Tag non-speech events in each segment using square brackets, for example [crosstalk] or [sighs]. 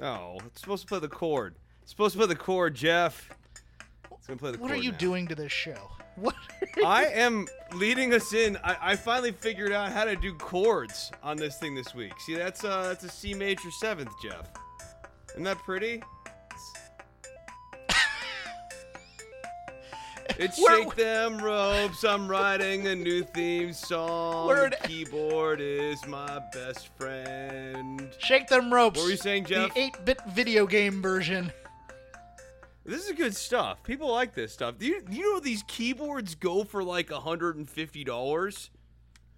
Oh, it's supposed to play the chord. It's supposed to play the chord, Jeff. It's gonna play the What chord are you now. doing to this show? [laughs] What? I am leading us in. I, I finally figured out how to do chords on this thing this week. See, that's uh, that's a C major seventh, Jeff. Isn't that pretty? It's Where- shake them ropes. I'm writing a new theme song. Where- The keyboard is my best friend. Shake them ropes. What were you saying, Jeff? The 8-bit video game version. This is good stuff. People like this stuff. Do you, you know these keyboards go for like $150?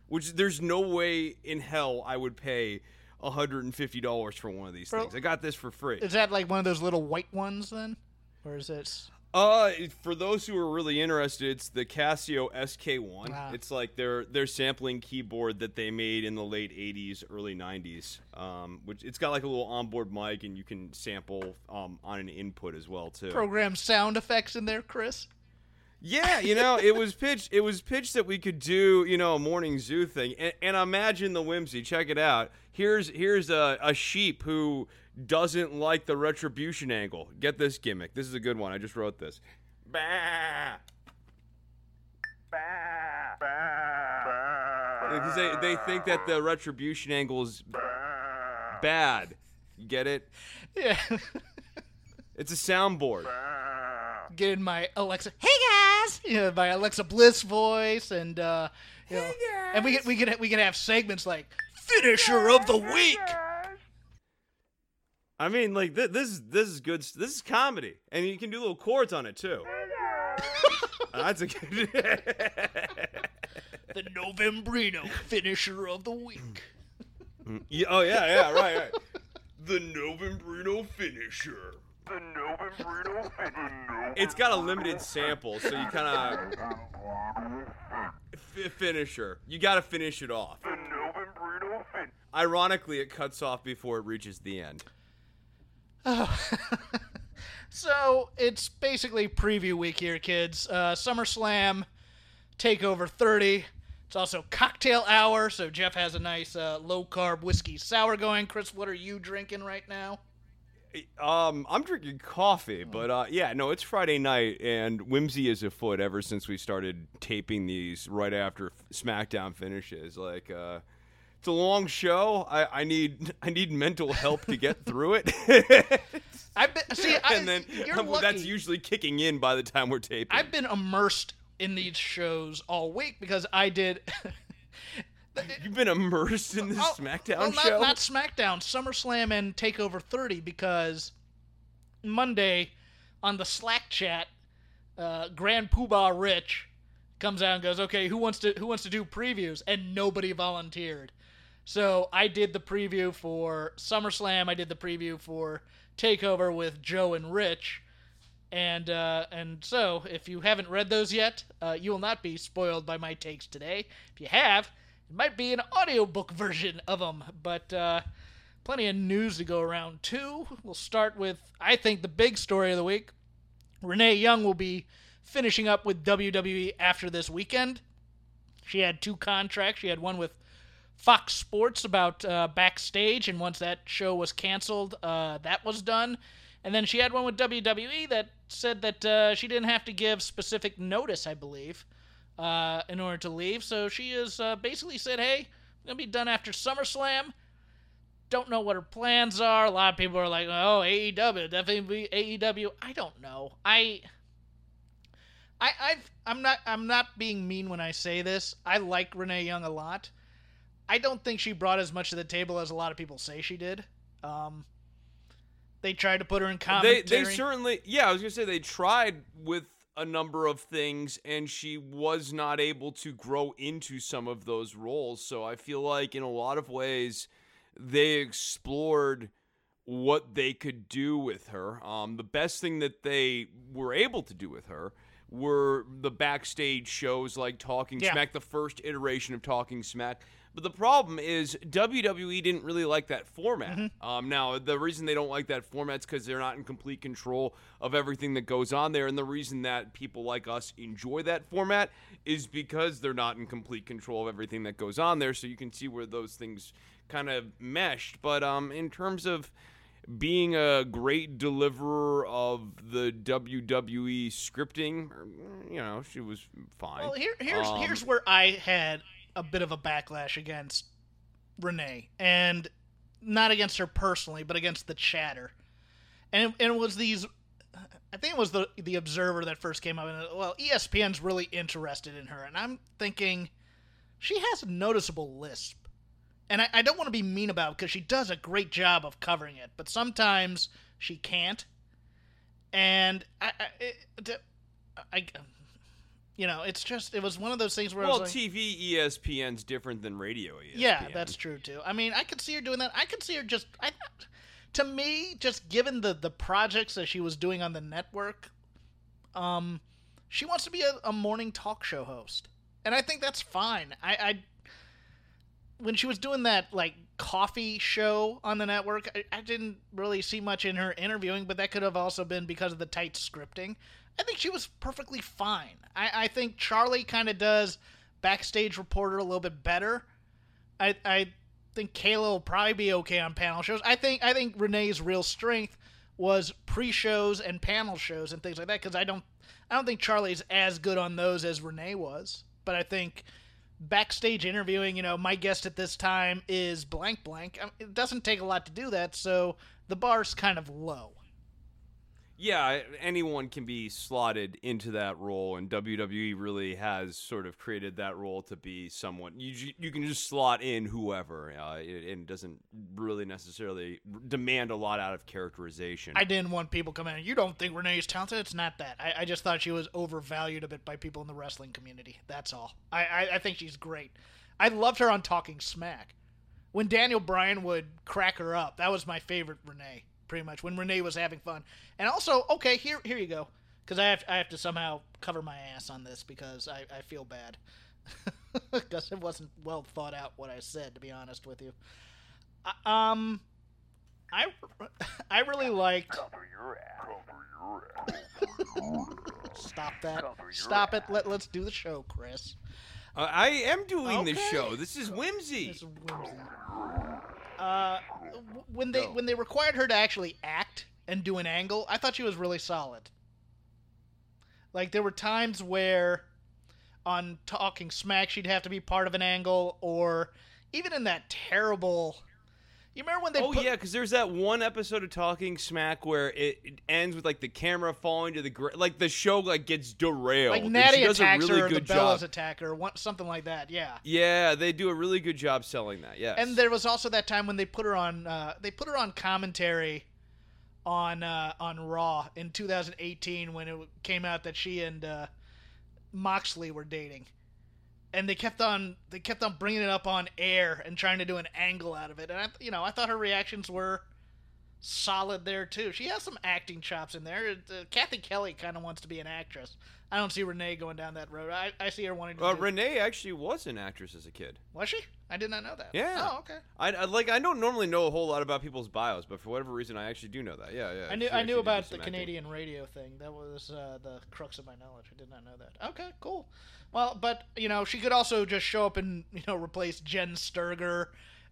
Which there's no way in hell I would pay $150 for one of these Bro- things. I got this for free. Is that like one of those little white ones then, or is it? Uh, for those who are really interested, it's the Casio SK1. Ah. It's like their their sampling keyboard that they made in the late 80s, early 90s. Um, which it's got like a little onboard mic and you can sample um on an input as well too. program sound effects in there, Chris? Yeah, you know, it was pitched. It was pitched that we could do, you know, a morning zoo thing, and, and imagine the whimsy. Check it out. Here's here's a, a sheep who doesn't like the retribution angle. Get this gimmick. This is a good one. I just wrote this. Bah. Because they, they think that the retribution angle is bad. You get it? Yeah. It's a soundboard. Get in my Alexa. Hey guys. Yeah, my Alexa Bliss voice, and uh, you know, guys. and we can we can we can have segments like finisher of the week. I mean, like th- this is this is good. s- This is comedy, and you can do little chords on it too. [laughs] That's a good. [laughs] The Novembrino finisher of the week. Mm, yeah, oh yeah, yeah, right, right. The Novembrino finisher. The Novembrino finisher. It's got a limited sample, so you kind of f- finisher. You got to finish it off. The Novembrino finisher. Ironically, it cuts off before it reaches the end. [laughs] So it's basically preview week here, kids. Uh, SummerSlam, Takeover 30. It's also cocktail hour, so Jeff has a nice uh, low carb whiskey sour going. Chris, what are you drinking right now? Um, I'm drinking coffee, but uh, yeah, no, it's Friday night, and whimsy is afoot ever since we started taping these right after SmackDown finishes. Like, uh, it's a long show. I, I need [laughs] I need mental help to get through it, [laughs] I've been see, I, and then you're lucky. that's usually kicking in by the time we're taping. I've been immersed in these shows all week because I did. [laughs] You've been immersed in this Oh, SmackDown well, not, show. Not SmackDown, SummerSlam and Takeover 30 because Monday on the Slack chat, uh, Grand Poobah Rich comes out and goes, "Okay, who wants to who wants to do previews?" And nobody volunteered. So I did the preview for SummerSlam. I did the preview for Takeover with Joe and Rich. And uh, and so, if you haven't read those yet, uh, you will not be spoiled by my takes today. If you have, it might be an audiobook [laughs] version of them. But uh, plenty of news to go around too. We'll start with I think the big story of the week. Renee Young will be finishing up with WWE after this weekend. She had two contracts. She had one with Fox Sports about uh, backstage, and once that show was canceled, uh, that was done. And then she had one with WWE that said that uh, she didn't have to give specific notice, I believe, uh, in order to leave. So she has uh, basically said, "Hey, I'm gonna be done after SummerSlam." Don't know what her plans are. A lot of people are like, "Oh, AEW, definitely AEW." I don't know. I, I, I've, I'm not, I'm not being mean when I say this. I like Renee Young a lot. I don't think she brought as much to the table as a lot of people say she did. Um, they tried to put her in they commentary. they certainly yeah i was gonna say they tried with a number of things and she was not able to grow into some of those roles so i feel like in a lot of ways they explored what they could do with her. Um, the best thing that they were able to do with her were the backstage shows like Talking Yeah. Smack, the first iteration of Talking Smack. But the problem is WWE didn't really like that format. Mm-hmm. Um, now, the reason they don't like that format is because they're not in complete control of everything that goes on there. And the reason that people like us enjoy that format is because they're not in complete control of everything that goes on there. So you can see where those things kind of meshed. But um, in terms of being a great deliverer of the WWE scripting, you know, she was fine. Well, here, here's Um, here's where I had a bit of a backlash against Renee, and not against her personally, but against the chatter, and and it was these. I think it was the the Observer that first came up, and well, ESPN's really interested in her, and I'm thinking she has a noticeable lisp, and I, I don't want to be mean about it because she does a great job of covering it, but sometimes she can't, and I, I, it, I you know, it's just it was one of those things where I Well, was like, TV ESPN's different than radio ESPN. yeah, that's true too. I mean, I could see her doing that. I could see her just I to me, just given the the projects that she was doing on the network, um she wants to be a, a morning talk show host. And I think that's fine. I, I when she was doing that like coffee show on the network, I, I didn't really see much in her interviewing, but that could have also been because of the tight scripting. I think she was perfectly fine. I, I think Charlie kind of does backstage reporter a little bit better. I I think Kayla will probably be okay on panel shows. I think I think Renee's real strength was pre-shows and panel shows and things like that because I don't I don't think Charlie's as good on those as Renee was. But I think backstage interviewing, you know, my guest at this time is blank blank. It doesn't take a lot to do that, so the bar's kind of low. Yeah, anyone can be slotted into that role, and WWE really has sort of created that role to be someone you you can just slot in whoever, uh, and doesn't really necessarily demand a lot out of characterization. I didn't want people coming in. You don't think Renee's talented? It's not that. I, I just thought she was overvalued a bit by people in the wrestling community. That's all. I, I, I think she's great. I loved her on Talking Smack. When Daniel Bryan would crack her up, that was my favorite Renee, pretty much. When Renee was having fun. And also, okay, here here you go. Because I have, I have to somehow cover my ass on this because I, I feel bad. [laughs] Because it wasn't well thought out what I said, to be honest with you. I- Um, I, [laughs] I really liked. Cover your ass. Cover your ass. Stop that. Cover your Stop it. Let, let's do the show, Chris. Uh, I am doing this Okay. show. This is whimsy. It's whimsy. Uh, when they Go. when they required her to actually act and do an angle, I thought she was really solid. Like there were times where on Talking Smack she'd have to be part of an angle, or even in that terrible. You remember when they? Oh put, yeah, because there's that one episode of Talking Smack where it, it ends with like the camera falling to the ground, like the show like gets derailed. like and Natty she a attacks really her, or the good Bellas job. attack her, one, something like that. Yeah. Yeah, they do a really good job selling that. Yeah. And there was also that time when they put her on uh, they put her on commentary on uh, on Raw in 2018 when it came out that she and uh, Moxley were dating. And they kept on they kept on bringing it up on air and trying to do an angle out of it. And I, you know, I thought her reactions were solid there too. She has some acting chops in there. Uh, Cathy Kelley kind of wants to be an actress. I don't see Renee going down that road. I, I see her wanting to. uh, do- Renee actually was an actress as a kid. was she? I did not know that. Yeah. Oh, okay. I, I like. I don't normally know a whole lot about people's bios, but for whatever reason, I actually do know that. Yeah, yeah. I knew I knew about the acting. Canadian radio thing. That was uh, the crux of my knowledge. I did not know that. Okay, cool. Well, but you know, she could also just show up and you know replace Jen Sturger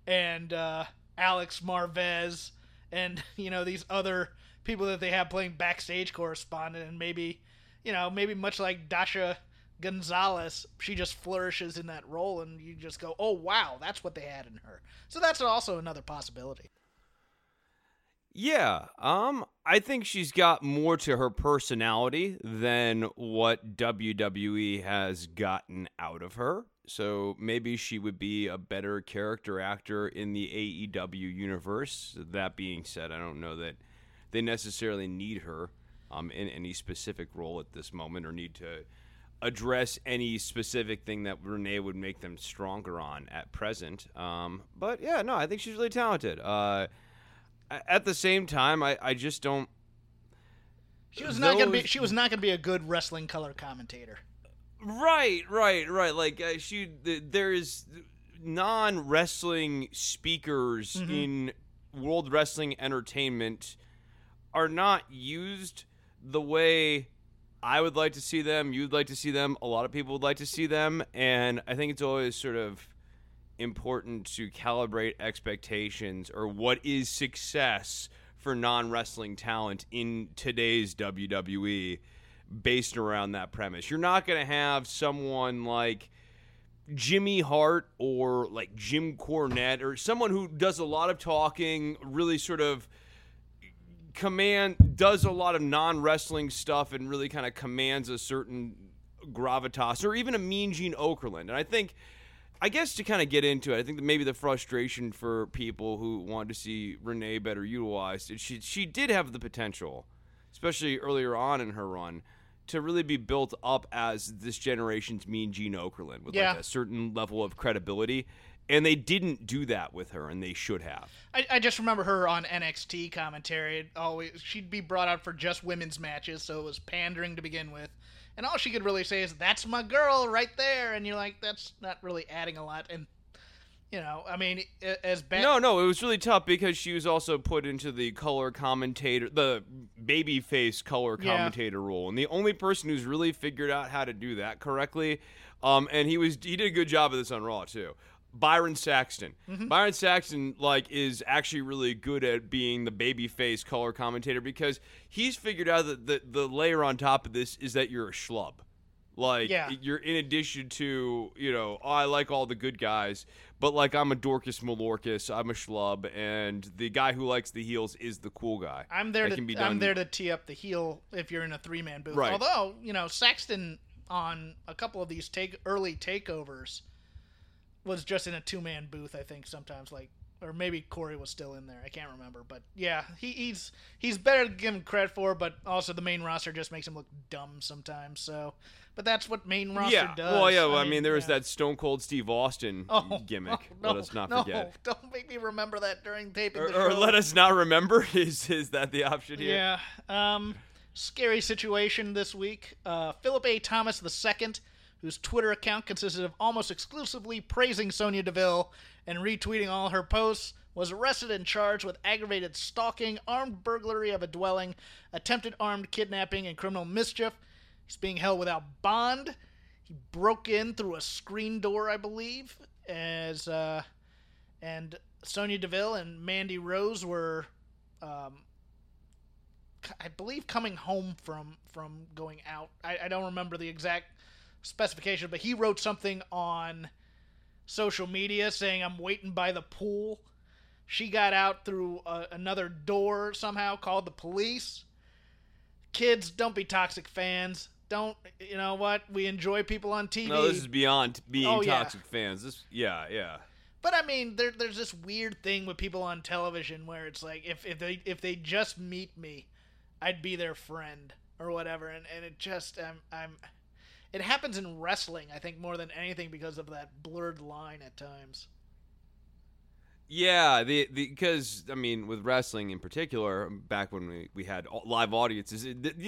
and uh, Alex Marvez and [laughs] you know these other people that they have playing backstage correspondent, and maybe you know maybe much like Dasha Gonzalez, she just flourishes in that role, and you just go, oh wow, that's what they had in her. So that's also another possibility. Yeah, um, I think she's got more to her personality than what WWE has gotten out of her. So maybe she would be a better character actor in the AEW universe. That being said, I don't know that they necessarily need her um, in any specific role at this moment or need to address any specific thing that Renee would make them stronger on at present. Um, but yeah, no, I think she's really talented. Uh, at the same time, I, I just don't. She was not gonna be. She was not gonna be a good wrestling color commentator. Right, right, right. Like uh, she, th- there's non wrestling speakers in World Wrestling Entertainment are not used the way I would like to see them. You'd like to see them. A lot of people would like to see them, and I think it's always sort of important to calibrate expectations or what is success for non wrestling talent in today's WWE based around that premise. You're not going to have someone like Jimmy Hart or like Jim Cornette or someone who does a lot of talking, really sort of command does a lot of non-wrestling stuff and really kind of commands a certain gravitas or even a mean Gene Okerlund. And I think I guess to kind of get into it, I think that maybe the frustration for people who want to see Renee better utilized, she she did have the potential, especially earlier on in her run, to really be built up as this generation's mean Gene Okerlund with Yeah. like a certain level of credibility. And they didn't do that with her, and they should have. I, I just remember her on NXT commentary. Always, she'd be brought out for just women's matches, so it was pandering to begin with. And all she could really say is, "That's my girl right there," and you're like, "That's not really adding a lot." And you know, I mean, as bad. No, no, it was really tough because she was also put into the color commentator, the babyface color Yeah. commentator role, and the only person who's really figured out how to do that correctly, um, and he was he did a good job of this on Raw too. Byron Saxton. Mm-hmm. Byron Saxton like is actually really good at being the babyface color commentator because he's figured out that the the layer on top of this is that you're a schlub. Like Yeah. you're in addition to, you know, oh, I like all the good guys, but like I'm a Dorcas Malorcas, I'm a schlub, and the guy who likes the heels is the cool guy. I'm there That to I'm there to tee up the heel if you're in a three man booth. Right. Although you know Saxton on a couple of these take early takeovers was just in a two man booth. I think sometimes like or maybe Corey was still in there. I can't remember, but yeah, he, he's he's better to give him credit for. But also the main roster just makes him look dumb sometimes. So, but that's what main roster yeah. does. Well, yeah. Well, I mean, there was that Stone Cold Steve Austin [laughs] Oh, gimmick. no, let us not no, forget. [laughs] Don't make me remember that during taping Or, the or let us not remember. [laughs] Is is that the option here? Yeah. Um, scary situation this week. Uh, Philip A. Thomas II, whose Twitter account consisted of almost exclusively praising Sonya Deville and retweeting all her posts, was arrested and charged with aggravated stalking, armed burglary of a dwelling, attempted armed kidnapping, and criminal mischief. He's being held without bond. He broke in through a screen door, I believe, as uh, and Sonya Deville and Mandy Rose were um, I believe coming home from from going out. I, I don't remember the exact specification, but he wrote something on social media saying, "I'm waiting by the pool." She got out through a, another door somehow, called the police. Kids, don't be toxic fans. Don't you know what? We enjoy people on TV. No, this is beyond being Oh, yeah. toxic fans. This, yeah, yeah. But I mean, there, there's this weird thing with people on television where it's like, if, if they if they just meet me, I'd be their friend or whatever, and, and it just I'm I'm, it happens in wrestling I think more than anything because of that blurred line at times. Yeah, the because I mean, with wrestling in particular, back when we, we had live audiences,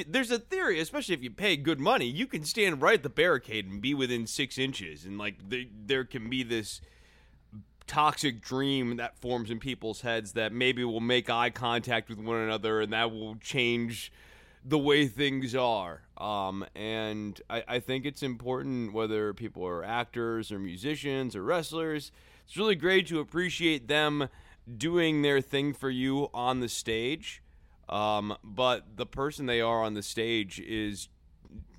there's a theory, especially if you pay good money, you can stand right at the barricade and be within six inches, and like the, there can be this toxic dream that forms in people's heads that maybe will make eye contact with one another, and that will change the way things are. Um, and I, I think it's important whether people are actors or musicians or wrestlers. It's really great to appreciate them doing their thing for you on the stage. Um, but the person they are on the stage is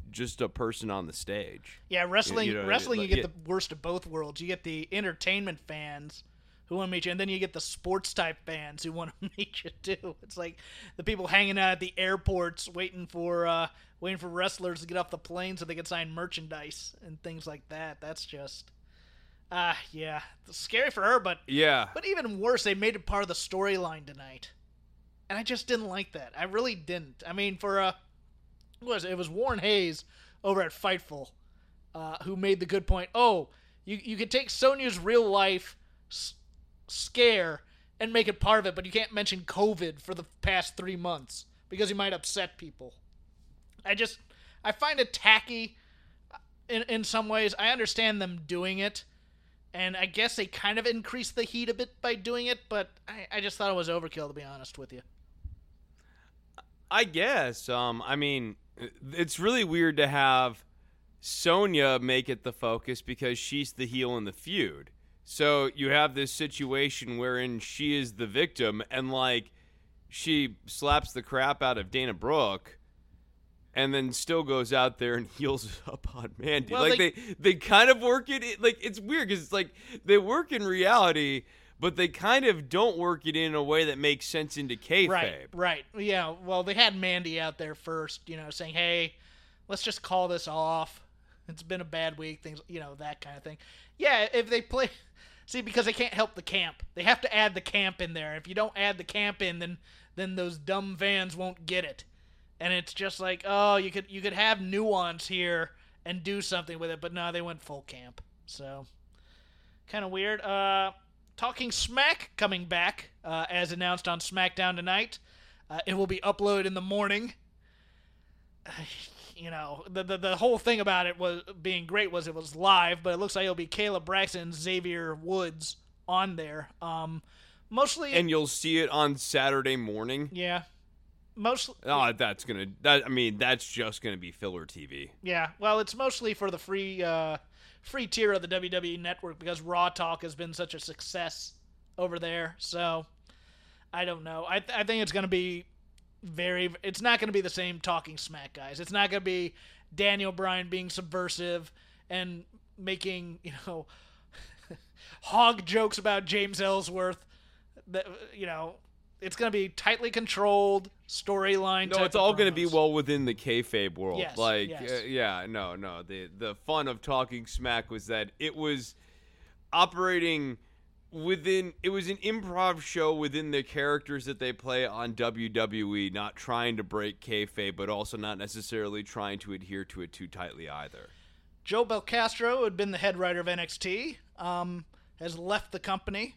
just a person on the stage. Yeah, wrestling you know, wrestling you get yeah. the worst of both worlds. You get the entertainment fans who want to meet you, and then you get the sports type fans who want to [laughs] meet you too. It's like the people hanging out at the airports waiting for uh, waiting for wrestlers to get off the plane so they can sign merchandise and things like that. That's just ah yeah, it's scary for her, but Yeah. but even worse, they made it part of the storyline tonight, and I just didn't like that. I really didn't. I mean, for uh, was it? It was Warren Hayes over at Fightful uh, who made the good point. Oh, you you could take Sonya's real life scare and make it part of it, but you can't mention COVID for the past three months because you might upset people. I just I find it tacky in in some ways. I understand them doing it, and I guess they kind of increased the heat a bit by doing it, but I, I just thought it was overkill to be honest with you. I guess. Um, I mean, it's really weird to have Sonya make it the focus because she's the heel in the feud. So you have this situation wherein she is the victim, and like she slaps the crap out of Dana Brooke, and then still goes out there and [laughs] heals up on Mandy. Well, like they- they, they kind of work it. Like it's weird because it's like they work in reality. But they kind of don't work it in a way that makes sense into kayfabe. Right, right. Yeah, well, they had Mandy out there first, you know, saying, "Hey, let's just call this off. It's been a bad week, things, you know, that kind of thing." Yeah, if they play See, because they can't help the camp. They have to add the camp in there. If you don't add the camp in, then then those dumb fans won't get it. And it's just like, "Oh, you could you could have nuance here and do something with it." But no, they went full camp. So, kind of weird. Uh Talking Smack coming back, uh, as announced on SmackDown tonight. Uh, it will be uploaded in the morning. [sighs] You know, the, the the whole thing about it was being great was it was live, but it looks like it'll be Kayla Braxton Xavier Woods on there. Um, mostly, And you'll see it on Saturday morning. yeah, mostly, Oh, that's gonna. That I mean, that's just gonna be filler TV. yeah. Well, it's mostly for the free uh, free tier of the WWE Network because Raw Talk has been such a success over there. So I don't know. I th- I think it's gonna be very. It's not gonna be the same Talking Smack guys. It's not gonna be Daniel Bryan being subversive and making you know [laughs] hog jokes about James Ellsworth. That you know. It's gonna be tightly controlled storyline. No, it's all going to be well within the kayfabe world. Yes, like, yes. uh, yeah, no, no. The the fun of talking smack was that it was operating within. It was an improv show within the characters that they play on WWE, not trying to break kayfabe, but also not necessarily trying to adhere to it too tightly either. Joe Belcastro, who had been the head writer of NXT, um, has left the company.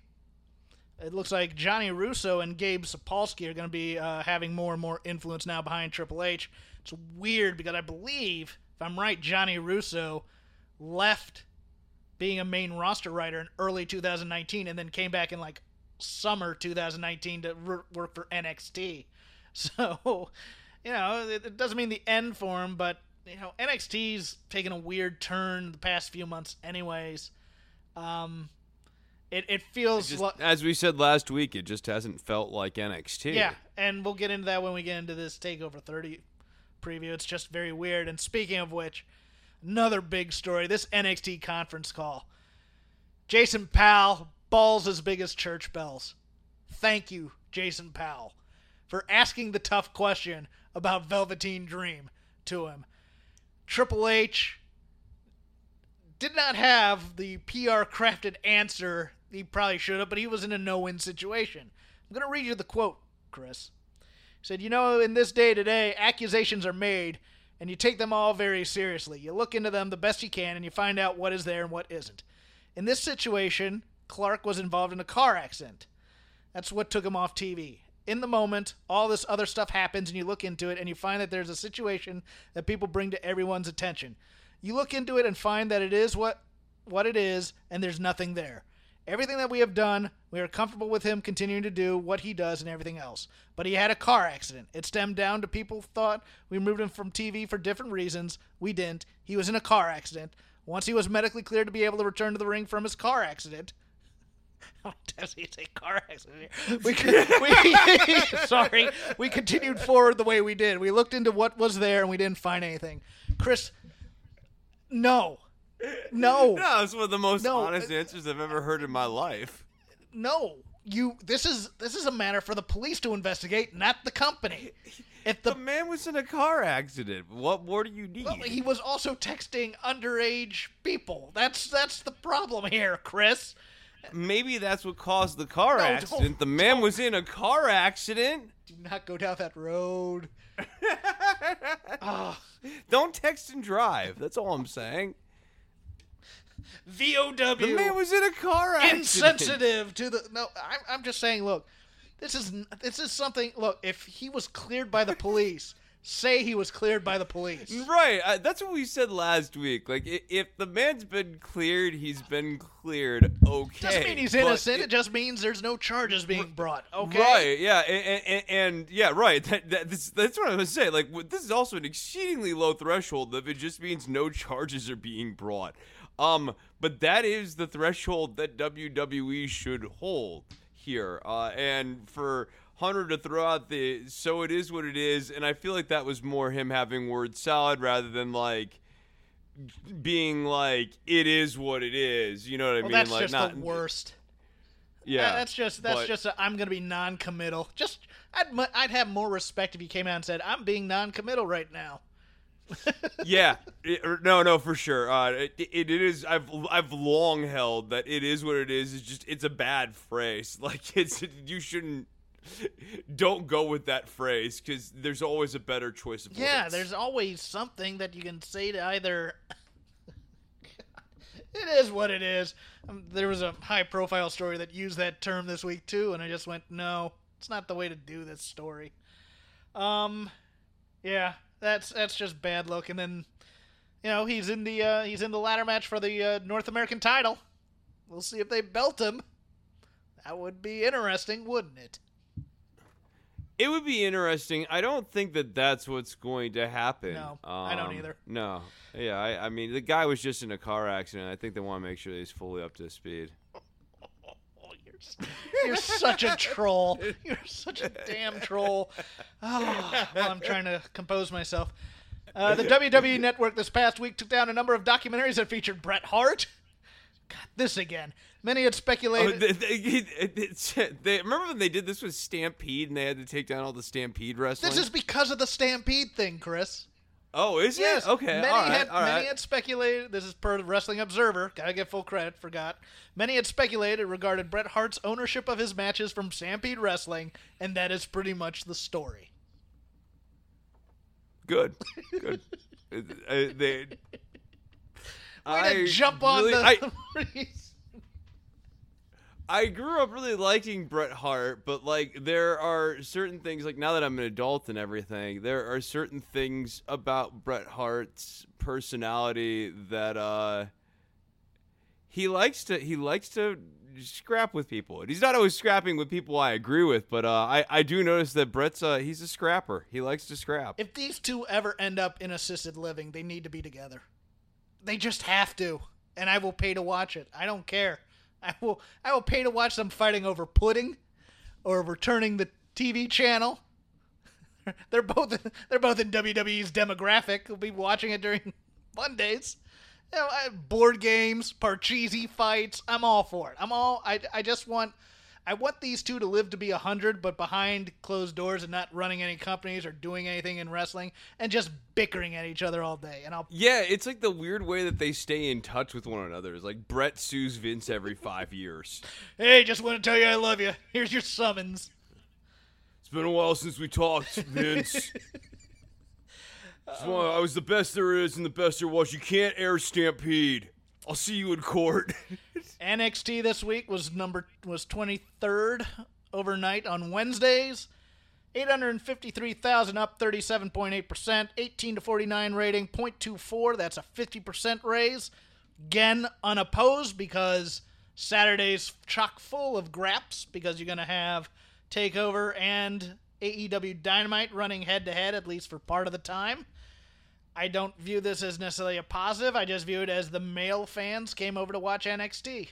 It looks like Johnny Russo and Gabe Sapolsky are going to be uh, having more and more influence now behind Triple H. It's weird because I believe, if I'm right, Johnny Russo left being a main roster writer in early 2019 and then came back in like summer 2019 to r- work for NXT. [laughs] So, you know, it, it doesn't mean the end for him, but you know, NXT's taken a weird turn the past few months, anyways. Um, it it feels Just, li- as we said last week, it just hasn't felt like NXT. yeah, and we'll get into that when we get into this Takeover 30 preview. It's just very weird. And speaking of which, another big story: this NXT conference call. Jason Powell, balls as big as church bells. Thank you, Jason Powell, for asking the tough question about Velveteen Dream to him. Triple H did not have the PR crafted answer he probably should have, but he was in a no win situation. I'm going to read you the quote, Chris. He said, You know, in this day today, accusations are made, and you take them all very seriously. You look into them the best you can, and you find out what is there and what isn't. In this situation, Clark was involved in a car accident. That's what took him off TV. In the moment, all this other stuff happens, and you look into it, and you find that there's a situation that people bring to everyone's attention. You look into it and find that it is what what it is, and there's nothing there. Everything that we have done, we are comfortable with him continuing to do what he does and everything else. But he had a car accident. It stemmed down to people thought we moved him from TV for different reasons. We didn't. He was in a car accident. Once he was medically cleared to be able to return to the ring from his car accident, does he say car accident? We, we [laughs] sorry, we continued forward the way we did. We looked into what was there and we didn't find anything. Chris, no, no, [laughs] No, it's one of the most No, honest answers I've ever heard in my life. no. You. This is this is a matter for the police to investigate, not the company. [laughs] If The the man was in a car accident. What more do you need? well, he was also texting underage people. That's that's the problem here, Chris. Maybe that's what caused the car No, don't- accident. the man was in a car accident. Do not go down that road. [laughs] Ah. Don't text and drive. That's all I'm saying. VOW. The man was in a car accident. insensitive to the. No, I'm, I'm just saying. Look, this is this is something. Look, if he was cleared by the [laughs] police, say he was cleared by the police. Right, uh, that's what we said last week. Like, i- if the man's been cleared, he's been cleared. Okay, Doesn't mean he's innocent. it- It just means there's no charges being brought. Okay. Right, yeah, and, and, and yeah, right. That, that, this, that's what I was saying. Like, this is also an exceedingly low threshold if it just means no charges are being brought. Um, but that is the threshold that WWE should hold here. Uh, and for Hunter to throw out the "so it is what it is," and I feel like that was more him having word salad rather than like being like "it is what it is." You know what I Well, mean? that's like just not the worst. Yeah, that's just that's but- just i I'm gonna be non-committal. Just I'd I'd have more respect if you came out and said I'm being non-committal right now. Yeah, it- or- no, no, for sure. Uh, it, it, it is. I've I've long held that it is what it is. It's just it's a bad phrase. [laughs] Like it's you shouldn't. Don't go with that phrase because there's always a better choice of Yeah, there's always something that you can say to either. [laughs] it is what it is. Um, there was a high-profile story that used that term this week too, and I just went, no, it's not the way to do this story. Um, yeah, that's that's just bad look. And then, you know, he's in the uh, he's in the ladder match for the uh, North American title. We'll see if they belt him. That would be interesting, wouldn't it? It would be interesting. I don't think that that's what's going to happen. No, I don't Um, either. No. Yeah, I, I mean, the guy was just in a car accident. I think they want to make sure he's fully up to speed. Oh, you're, such a troll. You're such a damn troll. Oh, well, I'm trying to compose myself. Uh, the WWE Network this past week took down a number of documentaries that featured Bret Hart. God, this again. Many had Oh, speculated. they, they, they- remember when they did this with Stampede and they had to take down all the Stampede wrestling? this is because of the Stampede thing, Chris. Oh, is Yes. it? Okay, Many all right, had all many had speculated. This is per Wrestling Observer. Gotta get full credit. Forgot. Many had speculated regarded Bret Hart's ownership of his matches from Stampede Wrestling, and that is pretty much the story. Good, good. [laughs] Uh, they, Way to jump on really- the. I, [laughs] I grew up really liking Bret Hart, but like there are certain things like now that I'm an adult and everything, there are certain things about Bret Hart's personality that uh he likes to he likes to scrap with people. And he's not always scrapping with people I agree with, but uh I I do notice that Bret's uh he's a scrapper. He likes to scrap. if these two ever end up in assisted living, they need to be together. They just have to, and I will pay to watch it. I don't care. I will. I will pay to watch them fighting over pudding, or returning the TV channel. [laughs] they're both. [laughs] They're both in WWE's demographic. We'll be watching it during [laughs] Mondays. You know, board games, Parcheesi fights. I'm all for it. I'm all. I. I just want. I want these two to live to be 100, but behind closed doors and not running any companies or doing anything in wrestling and just bickering at each other all day. And I'll. Yeah, it's like the weird way that they stay in touch with one another. It's like Bret sues Vince every five years. Hey, just want to tell you I love you. Here's your summons. It's been a while since we talked, Vince. [laughs] Wanna- I was the best there is and the best there was. You can't air Stampede. I'll see you in court. [laughs] NXT this week was number was 23rd overnight on Wednesdays. 853,000 up 37.8%, 18 to 49 rating, 0.24, that's a 50% raise. Again, unopposed because Saturday's chock full of graps because you're going to have TakeOver and AEW Dynamite running head to head at least for part of the time. I don't view this as necessarily a positive. I just view it as the male fans came over to watch NXT.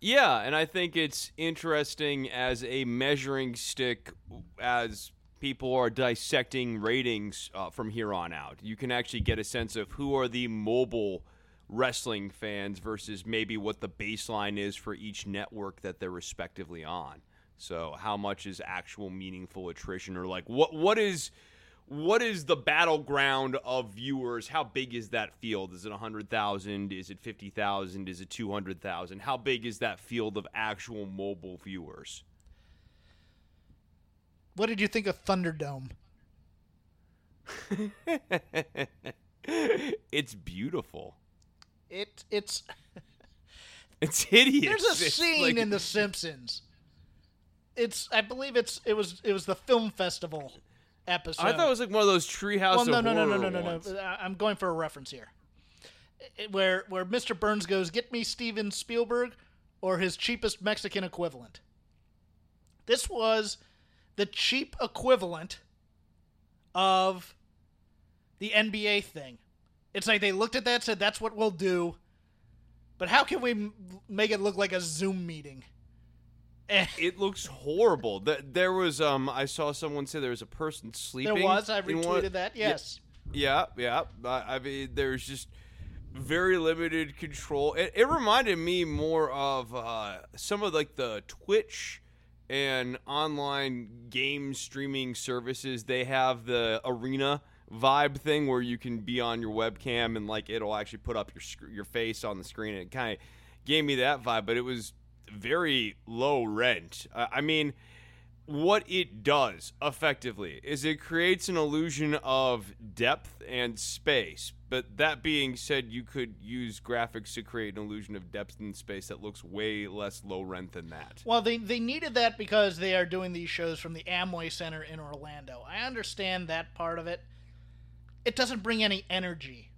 yeah, and I think it's interesting as a measuring stick as people are dissecting ratings uh, from here on out. You can actually get a sense of who are the mobile wrestling fans versus maybe what the baseline is for each network that they're respectively on. So how much is actual meaningful attrition or like what what is what is the battleground of viewers? How big is that field? Is it 100,000? Is it 50,000? Is it 200,000? How big is that field of actual mobile viewers? What did you think of Thunderdome? [laughs] it's beautiful. It it's [laughs] It's hideous. there's a [laughs] scene like- in The Simpsons. It's I believe it's it was it was the film festival episode. I thought it was like one of those treehouse well, no, no, no, no, no, no, no. I- I'm going for a reference here. It- where where Mr. Burns goes, get me Steven Spielberg or his cheapest Mexican equivalent. This was the cheap equivalent of the NBA thing. It's like they looked at that, and said that's what we'll do, but how can we m- make it look like a Zoom meeting? Eh, It looks horrible. Th- There was um I saw someone say there was a person sleeping. there was. I in one- that. Yes. Yeah, yeah. I, I mean, there's just very limited control. It, it reminded me more of uh, some of like the Twitch and online game streaming services. They have the arena vibe thing where you can be on your webcam and like it'll actually put up your sc- your face on the screen. And It kind of gave me that vibe, but it was very low rent. Uh, I mean what it does effectively is it creates an illusion of depth and space. But that being said, you could use graphics to create an illusion of depth and space that looks way less low rent than that. Well, they they needed that because they are doing these shows from the Amway Center in Orlando. I understand that part of it. It doesn't bring any energy.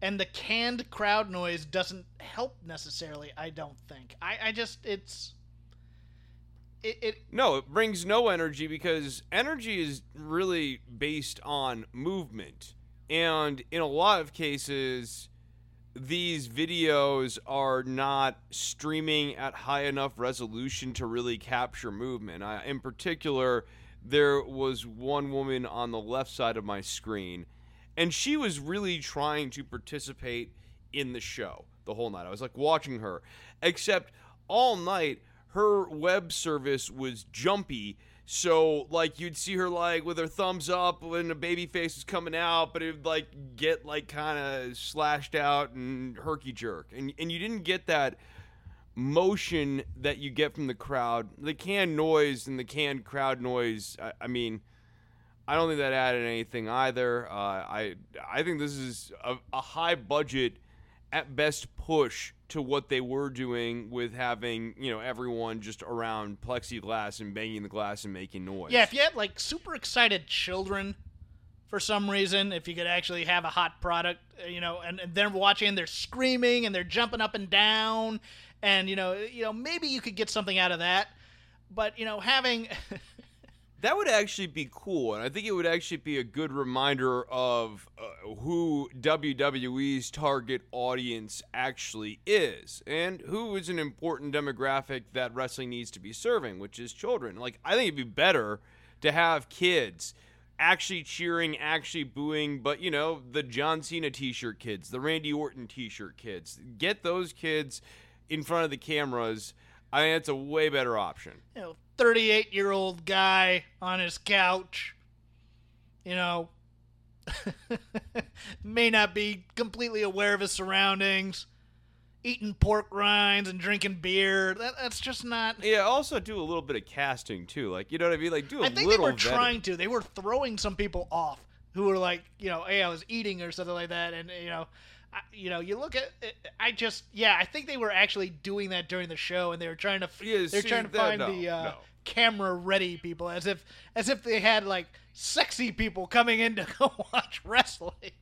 And the canned crowd noise doesn't help necessarily, I don't think. I, I just it's it, it No, it brings no energy because energy is really based on movement. And in a lot of cases, these videos are not streaming at high enough resolution to really capture movement. I, in particular, there was one woman on the left side of my screen, and she was really trying to participate in the show the whole night. I was like watching her, except all night her web service was jumpy. So like you'd see her like with her thumbs up when the baby face was coming out, but it'd like get like kind of slashed out and herky jerk, and and you didn't get that motion that you get from the crowd. The canned noise and the canned crowd noise. I, I mean, I don't think that added anything either. Uh, I I think this is a, a high budget, at best push to what they were doing with having you know everyone just around plexiglass and banging the glass and making noise. yeah, if you had like super excited children for some reason, if you could actually have a hot product, uh, you know, and, and they're watching, they're screaming and they're jumping up and down, and you know, you know, maybe you could get something out of that. But you know, having [laughs] That would actually be cool, and I think it would actually be a good reminder of uh, who WWE's target audience actually is, and who is an important demographic that wrestling needs to be serving, which is children. Like, I think it'd be better to have kids actually cheering, actually booing, but you know, the John Cena t shirt kids, the Randy Orton t shirt kids. Get those kids in front of the cameras. I think it's a way better option. you know, 38 year old guy on his couch, you know, [laughs] may not be completely aware of his surroundings, eating pork rinds and drinking beer. That, that's just not. Yeah, also do a little bit of casting too. Like you know what I mean? Like do a I think they little were vetting. trying to. They were throwing some people off who were like, you know, hey, I was eating or something like that, and you know. You know, you look at. I just, yeah, I think they were actually doing that during the show, and they were trying to. Yeah, they're trying to find no, the uh, no. camera ready people, as if, as if they had like sexy people coming in to [laughs] go watch wrestling.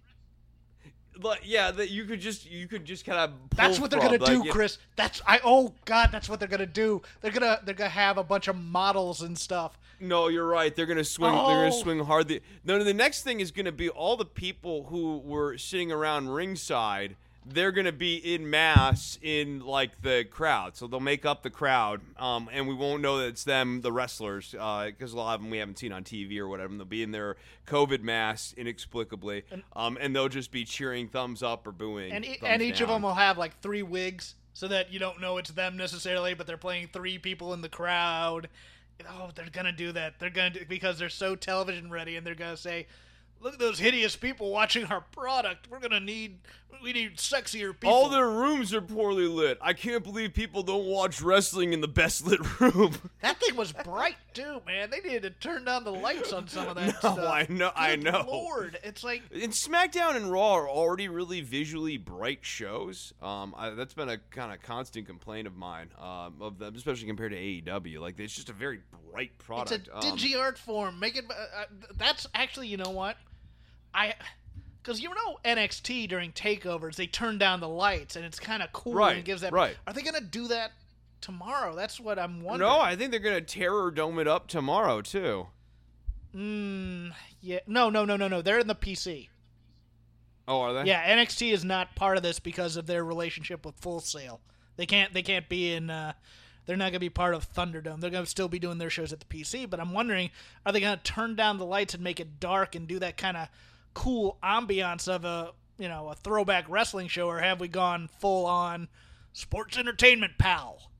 But yeah, that you could just you could just kind of. That's what they're gonna do, Chris. That's I. Oh God, that's what they're gonna do. They're gonna they're gonna have a bunch of models and stuff. No, you're right. They're gonna swing. They're Oh. gonna swing hard. The, no, the next thing is gonna be all the people who were sitting around ringside. They're gonna be in mass in like the crowd, so they'll make up the crowd, um, and we won't know that it's them, the wrestlers, because a lot of them we haven't seen on TV or whatever. And they'll be in their COVID masks inexplicably, um, and they'll just be cheering thumbs up or booing. And e- and each of them will have like three wigs, so that you don't know it's them necessarily, but they're playing three people in the crowd. Oh, they're gonna do that. They're gonna do because they're so television ready, and they're gonna say, look at those hideous people watching our product. We're gonna need we need sexier people. All their rooms are poorly lit. I can't believe people don't watch wrestling in the best lit room. [laughs] that thing was bright too, man. They needed to turn down the lights on some of that [laughs] No, stuff. I know- I know. Lord, it's like and SmackDown and Raw are already really visually bright shows. Um, I, that's been a kind of constant complaint of mine, um, of them, especially compared to AEW. Like it's just a very bright product. It's a Um, dingy art form. Make it. Uh, uh, that's actually, you know what? I, because you know NXT during takeovers they turn down the lights and it's kind of cool Right, and gives that. right. Are they gonna do that tomorrow? That's what I'm wondering. no, I think they're gonna Thunderdome it up tomorrow too. Mm, yeah. No, no, no, no, no. They're in the PC. Oh, are they? Yeah, NXT is not part of this because of their relationship with Full Sail. They can't. They can't be in. Uh, they're not going to be part of Thunderdome. They're going to still be doing their shows at the PC. But I'm wondering, are they going to turn down the lights and make it dark and do that kind of cool ambiance of a you know a throwback wrestling show, or have we gone full on sports entertainment, pal?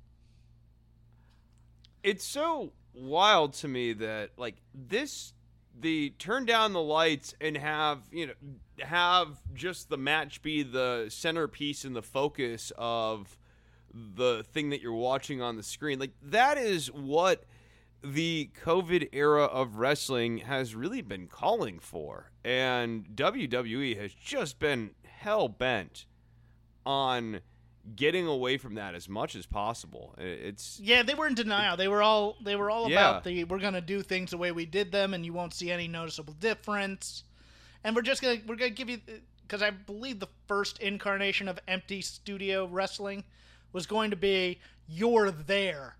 it's so wild to me that like this the turn down the lights and have you know have just the match be the centerpiece and the focus of the thing that you're watching on the screen like that is what the covid era of wrestling has really been calling for and WWE has just been hell bent on getting away from that as much as possible it's Yeah, they were in denial. They were all they were all Yeah. about the we're gonna do things the way we did them, and you won't see any noticeable difference. And we're just gonna we're gonna give you because I believe the first incarnation of empty studio wrestling was going to be you're there,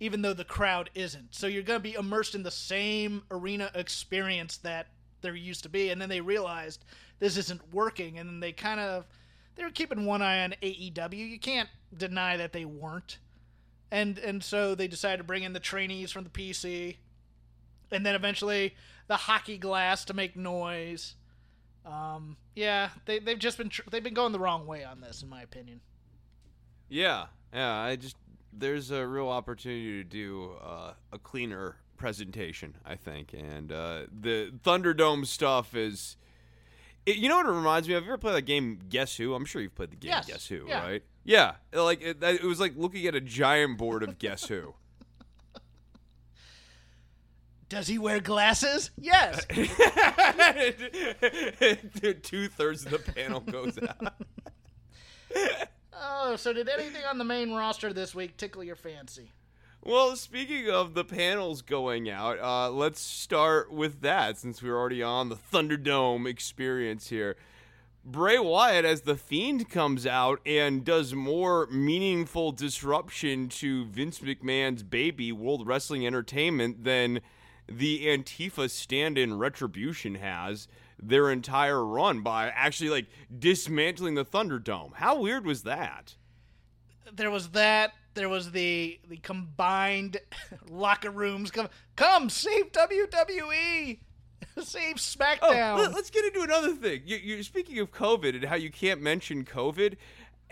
even though the crowd isn't. So you're gonna be immersed in the same arena experience that there used to be, and then they realized this isn't working, and then they kind of they were keeping one eye on AEW. You can't deny that they weren't and and so they decided to bring in the trainees from the PC, and then eventually the hockey glass to make noise. Um, yeah, they they've just been tr- they've been going the wrong way on this, in my opinion. Yeah, yeah. I just there's a real opportunity to do uh, a cleaner presentation, I think, and uh, the Thunderdome stuff is. It, you know what it reminds me of? Have you ever played that game Guess Who? I'm sure you've played the game Yes, Guess Who, yeah. right? Yeah, like it, it was like looking at a giant board of Guess Who. [laughs] Does he wear glasses? Yes. [laughs] Two thirds of the panel goes out. [laughs] oh, so did anything on the main roster this week tickle your fancy? Well, speaking of the panels going out, uh, let's start with that since we're already on the Thunderdome experience here. Bray Wyatt, as the Fiend, comes out and does more meaningful disruption to Vince McMahon's baby, World Wrestling Entertainment, than the Antifa stand in Retribution has their entire run by actually like dismantling the Thunderdome. How weird was that? There was that. There was the the combined [laughs] locker rooms. Come, come save WWE, [laughs] save Oh, SmackDown. let, us get into another thing. You, you're speaking of COVID and how you can't mention COVID.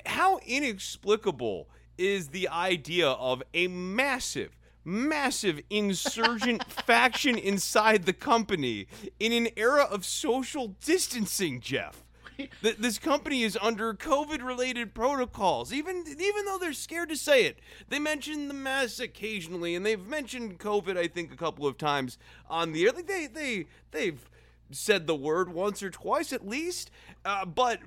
How inexplicable is the idea of a massive, massive insurgent [laughs] faction inside the company in an era of social distancing, Jeff? Th- this company is under COVID-related protocols, even even though they're scared to say it. They mention the mask occasionally, and they've mentioned COVID, I think, a couple of times on the air. Like they they they've said the word once or twice at least, uh, but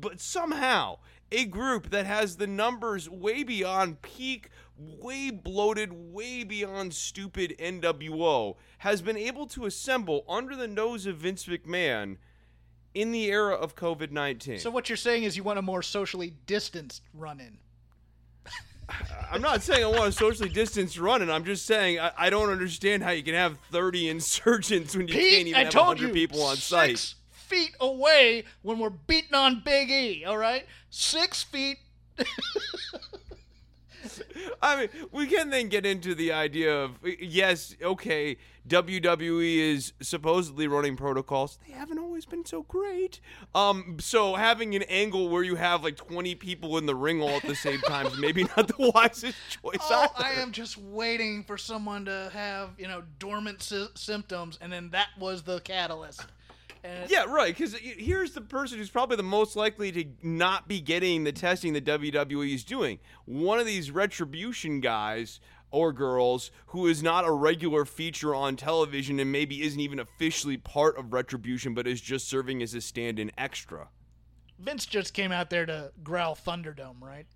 but somehow a group that has the numbers way beyond peak, way bloated, way beyond stupid NWO has been able to assemble under the nose of Vince McMahon in the era of COVID 19. So what you're saying is you want a more socially distanced run-in. [laughs] I'm not saying I want a socially distanced run, and I'm just saying I, I don't understand how you can have 30 insurgents when you can't even I have told 100 you, people on six site. feet away when we're beating on Big E. All right, six feet. [laughs] I mean, we can then get into the idea of yes, okay, WWE is supposedly running protocols. They haven't always been so great. Um, so having an angle where you have like 20 people in the ring all at the same time is maybe not the wisest choice. Oh, either. I am just waiting for someone to have you know dormant sy- symptoms, and then that was the catalyst. And Yeah, right. Because here's the person who's probably the most likely to not be getting the testing that WWE is doing. One of these retribution guys or girls who is not a regular feature on television and maybe isn't even officially part of retribution, but is just serving as a stand-in extra. Vince just came out there to growl Thunderdome, right?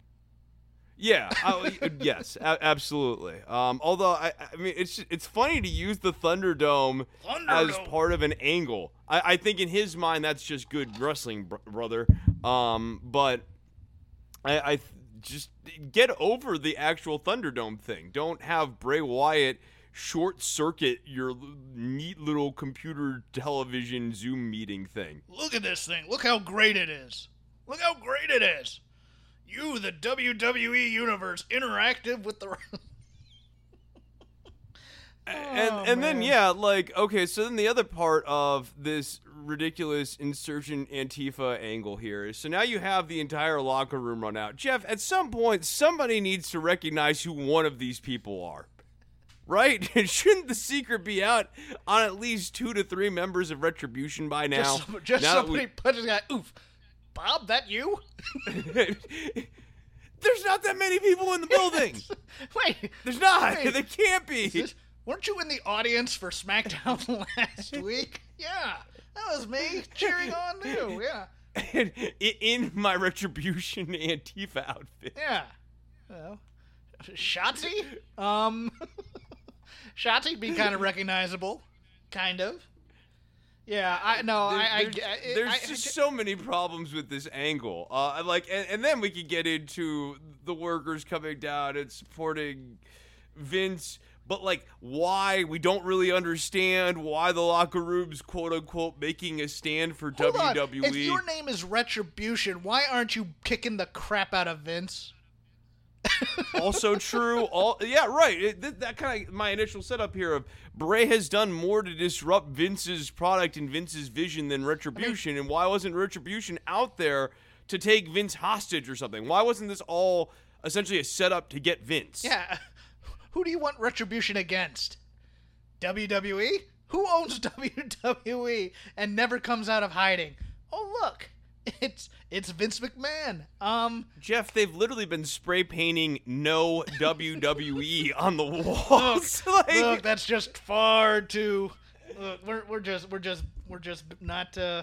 Yeah, I- [laughs] yes, a- absolutely. Um, although I, I mean, it's it's funny to use the Thunderdome, as part of an angle. I, I think in his mind that's just good wrestling, br- brother. Um, but I, I th- just get over the actual Thunderdome thing. Don't have Bray Wyatt short circuit your l- neat little computer television Zoom meeting thing. Look at this thing. Look how great it is. Look how great it is. You, the WWE Universe, interactive with the. [laughs] and Oh, and then yeah, like okay, so then the other part of this ridiculous insurgent Antifa angle here is so now you have the entire locker room run out. Jeff, at some point, somebody needs to recognize who one of these people are. Right? [laughs] Shouldn't the secret be out on at least two to three members of Retribution by now? just some- just Now that somebody punches a guy. Oof. Bob, that you? [laughs] There's not that many people in the building. [laughs] Wait. There's not. Wait. There can't be. This- weren't you in the audience for SmackDown [laughs] last week? Yeah, that was me cheering on you. Yeah, in, in my retribution Antifa outfit. yeah. Well, Shotzi? Um, Shotzi'd be kind of recognizable, kind of. Yeah, I no, I, I, I, there's I, just I, so many problems with this angle. Uh, like, and, and then we could get into the workers coming down and supporting Vince. But like, why we don't really understand why the locker room's quote unquote making a stand for Hold on. WWE. If your name is Retribution, why aren't you kicking the crap out of Vince? Also true. All yeah, right. It, th- that kind of my initial setup here of Bray has done more to disrupt Vince's product and Vince's vision than Retribution, and why wasn't Retribution out there to take Vince hostage or something? Why wasn't this all essentially a setup to get Vince? Yeah. [laughs] Who do you want retribution against? WWE? Who owns [laughs] WWE and never comes out of hiding? Oh look, [laughs] it's it's Vince McMahon. Um, Jeff, they've literally been spray painting no WWE [laughs] on the walls. [laughs] like, look, that's just far too. Look, we're we're just we're just we're just not. Uh,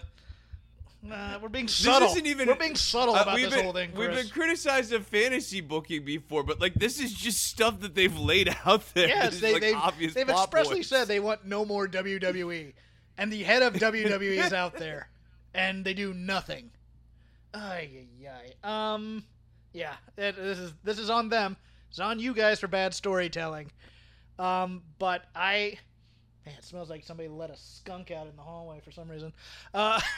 uh, we're being subtle. This isn't even. we're being subtle uh, about we've this been, whole thing. Chris. We've been criticized of fantasy booking before, but like this is just stuff that they've laid out there. Yes, they, like, they've, they've expressly points. said they want no more WWE, and the head of WWE is out there, and they do nothing. Ay, ay, ay. Um, yeah, it, this is this is on them. It's on you guys for bad storytelling. Um, but I, man, it smells like somebody let a skunk out in the hallway for some reason. Uh, [laughs]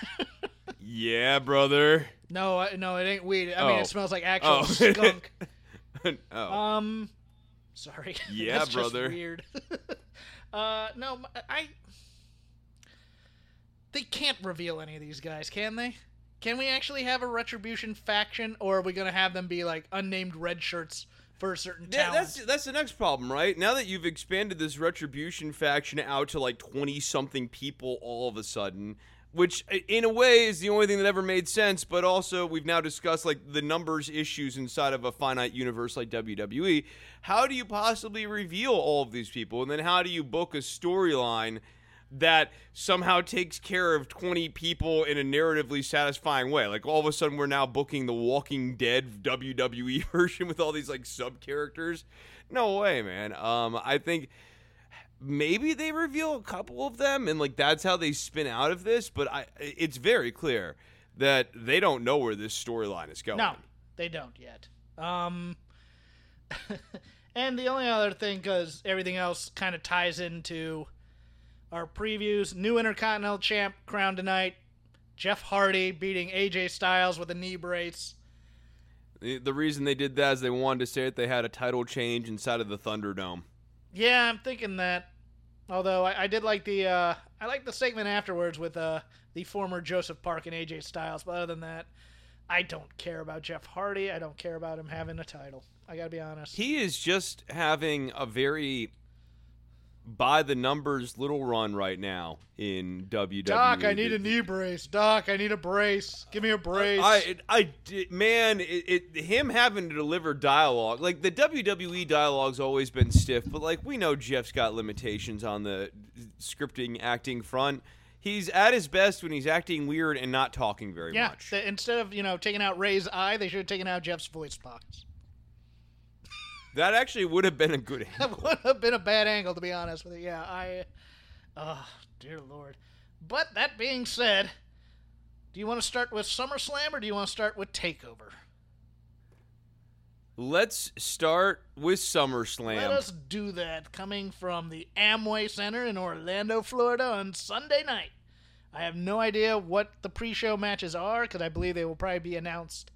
Yeah, brother. no, I- no, it ain't weed. I mean, Oh. it smells like actual Oh. skunk. [laughs] oh. Um, sorry. [laughs] Yeah, That's just brother. weird. uh, no, I. They can't reveal any of these guys, can they? Can we actually have a retribution faction, or are we gonna have them be like unnamed red shirts for a certain Yeah, talent? that's that's the next problem, right? Now that you've expanded this retribution faction out to like twenty something people all of a sudden, which in a way is the only thing that ever made sense, but also we've now discussed like the numbers issues inside of a finite universe like WWE. How do you possibly reveal all of these people, and then how do you book a storyline? That somehow takes care of 20 people in a narratively satisfying way. Like all of a sudden we're now booking the Walking Dead WWE [laughs] version with all these like sub characters. No way, man. Um I think maybe they reveal a couple of them and like that's how they spin out of this, but I it's very clear that they don't know where this storyline is going. no, they don't yet. Um, [laughs] and the only other thing, because everything else kind of ties into our previews: new Intercontinental Champ crowned tonight. Jeff Hardy beating AJ Styles with a knee brace. The, the reason they did that is they wanted to say that they had a title change inside of the Thunderdome. Yeah, I'm thinking that. Although I, I did like the uh, I like the segment afterwards with uh, the former Joseph Park and AJ Styles. But other than that, I don't care about Jeff Hardy. I don't care about him having a title. I gotta be honest. He is just having a very by the numbers little run right now in WWE. Doc, I need a knee brace. Doc, I need a brace. Give me a brace. I, I, did- man, it, it, him having to deliver dialogue, like the WWE dialogue's always been stiff, but like we know Jeff's got limitations on the scripting acting front. He's at his best when he's acting weird and not talking very yeah, much. th- instead of you know taking out Rey's eye, they should have taken out Jeff's voice box. That actually would have been a good. [laughs] That would have been a bad angle, to be honest with you. Yeah, I. Oh, dear Lord. But that being said, do you want to start with SummerSlam or do you want to start with Takeover? Let's start with SummerSlam. Let us do that. Coming from the Amway Center in Orlando, Florida on Sunday night. I have no idea what the pre show matches are because I believe they will probably be announced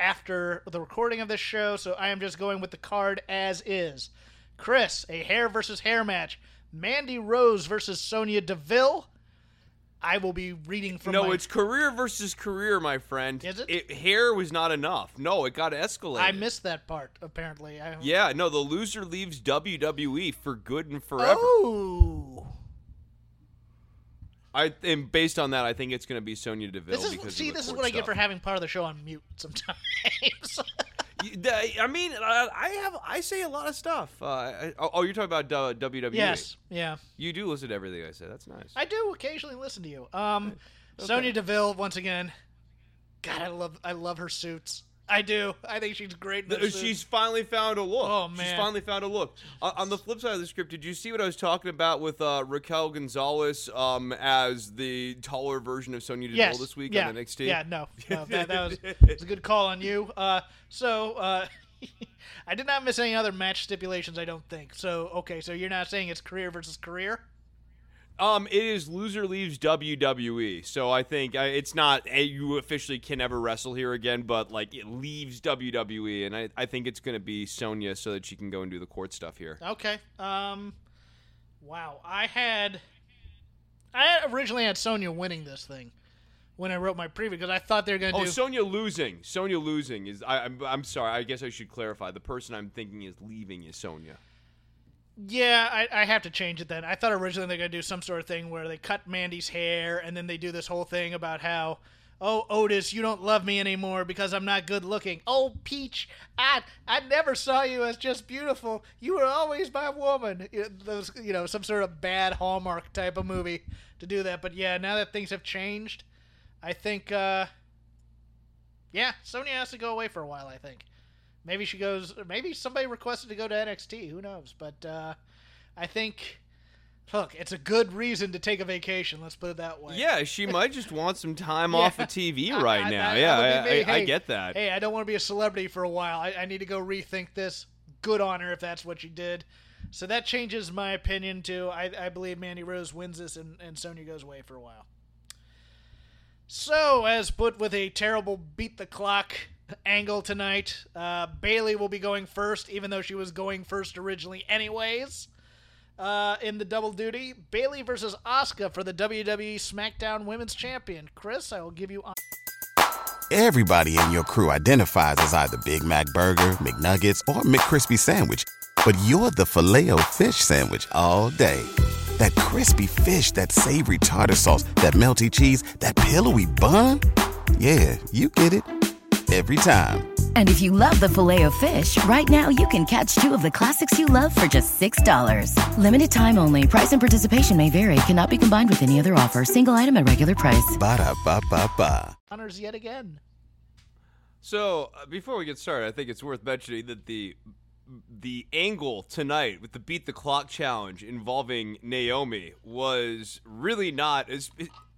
after the recording of this show, so I am just going with the card as is. Chris, a hair versus hair match. Mandy Rose versus Sonya Deville. I will be reading from no, my- it's career versus career, my friend. Is it? Hair was not enough. No, it got escalated. I missed that part, apparently. I... Yeah, no, the loser leaves WWE for good and forever. Oh. I and based on that, I think it's going to be Sonya Deville. This is because see, this is what I get for having part of the show on mute sometimes. [laughs] I mean, I have I say a lot of stuff. Uh, I, oh, oh, you're talking about uh, WWE. yes, yeah, you do listen to everything I say. That's nice. I do occasionally listen to you. Um, Sonya Deville once again. God, I love I love her suits. I do. I think she's great. She's suits. finally found a look. Oh, man, She's finally found a look. Uh, on the flip side of the script, did you see what I was talking about with uh, Raquel Gonzalez um, as the taller version of Sonya Deville yes. this week yeah. on NXT? Yeah, no, [laughs] no, that, that was, was a good call on you. Uh, so uh, [laughs] I did not miss any other match stipulations. I don't think. So okay, so you're not saying it's career versus career? Um, it is loser leaves WWE, so I think uh, it's not a, you officially can never wrestle here again, but like it leaves WWE, and I, I think it's going to be Sonya so that she can go and do the court stuff here. Okay. Um. Wow. I had. I had originally had Sonya winning this thing when I wrote my preview because I thought they were gonna Oh, do. Sonya losing. Sonya losing is. I, I'm, I'm sorry. I guess I should clarify. The person I'm thinking is leaving is Sonya. Yeah, I, I have to change it then. I thought originally they're gonna do some sort of thing where they cut Mandy's hair and then they do this whole thing about how. Oh, Otis, you don't love me anymore because I'm not good looking. Oh, Peach, I I never saw you as just beautiful. You were always my woman. You know, Those, you know, some sort of bad Hallmark type of movie to do that. But yeah, now that things have changed, I think, uh, yeah, Sonya has to go away for a while. I think maybe she goes. Maybe somebody requested to go to NXT. Who knows? But uh, I think, look, it's a good reason to take a vacation. Let's put it that way. Yeah, she [laughs] might just want some time Yeah. off of TV right I- now. I- yeah, I, me. I, I get that. Hey, I don't want to be a celebrity for a while. I, I need to go rethink this. Good on her if that's what she did. So that changes my opinion too. I, I believe Mandy Rose wins this and, and Sonya goes away for a while. So, as put with a terrible beat the clock angle tonight, uh, Bayley will be going first, even though she was going first originally, anyways. Uh, in the double duty, Bayley versus Asuka for the WWE SmackDown Women's Champion. Chris, I will give you. Everybody in your crew identifies as either Big Mac Burger, McNuggets, or McCrispy Sandwich. But you're the filet fish Sandwich all day. That crispy fish, that savory tartar sauce, that melty cheese, that pillowy bun. Yeah, you get it. Every time. And if you love the filet of fish, right now you can catch two of the classics you love for just $6. Limited time only. Price and participation may vary. Cannot be combined with any other offer. Single item at regular price. Ba-da-ba-ba-ba. honors yet again. So uh, before we get started, I think it's worth mentioning that the the angle tonight with the beat the clock challenge involving Naomi was really not as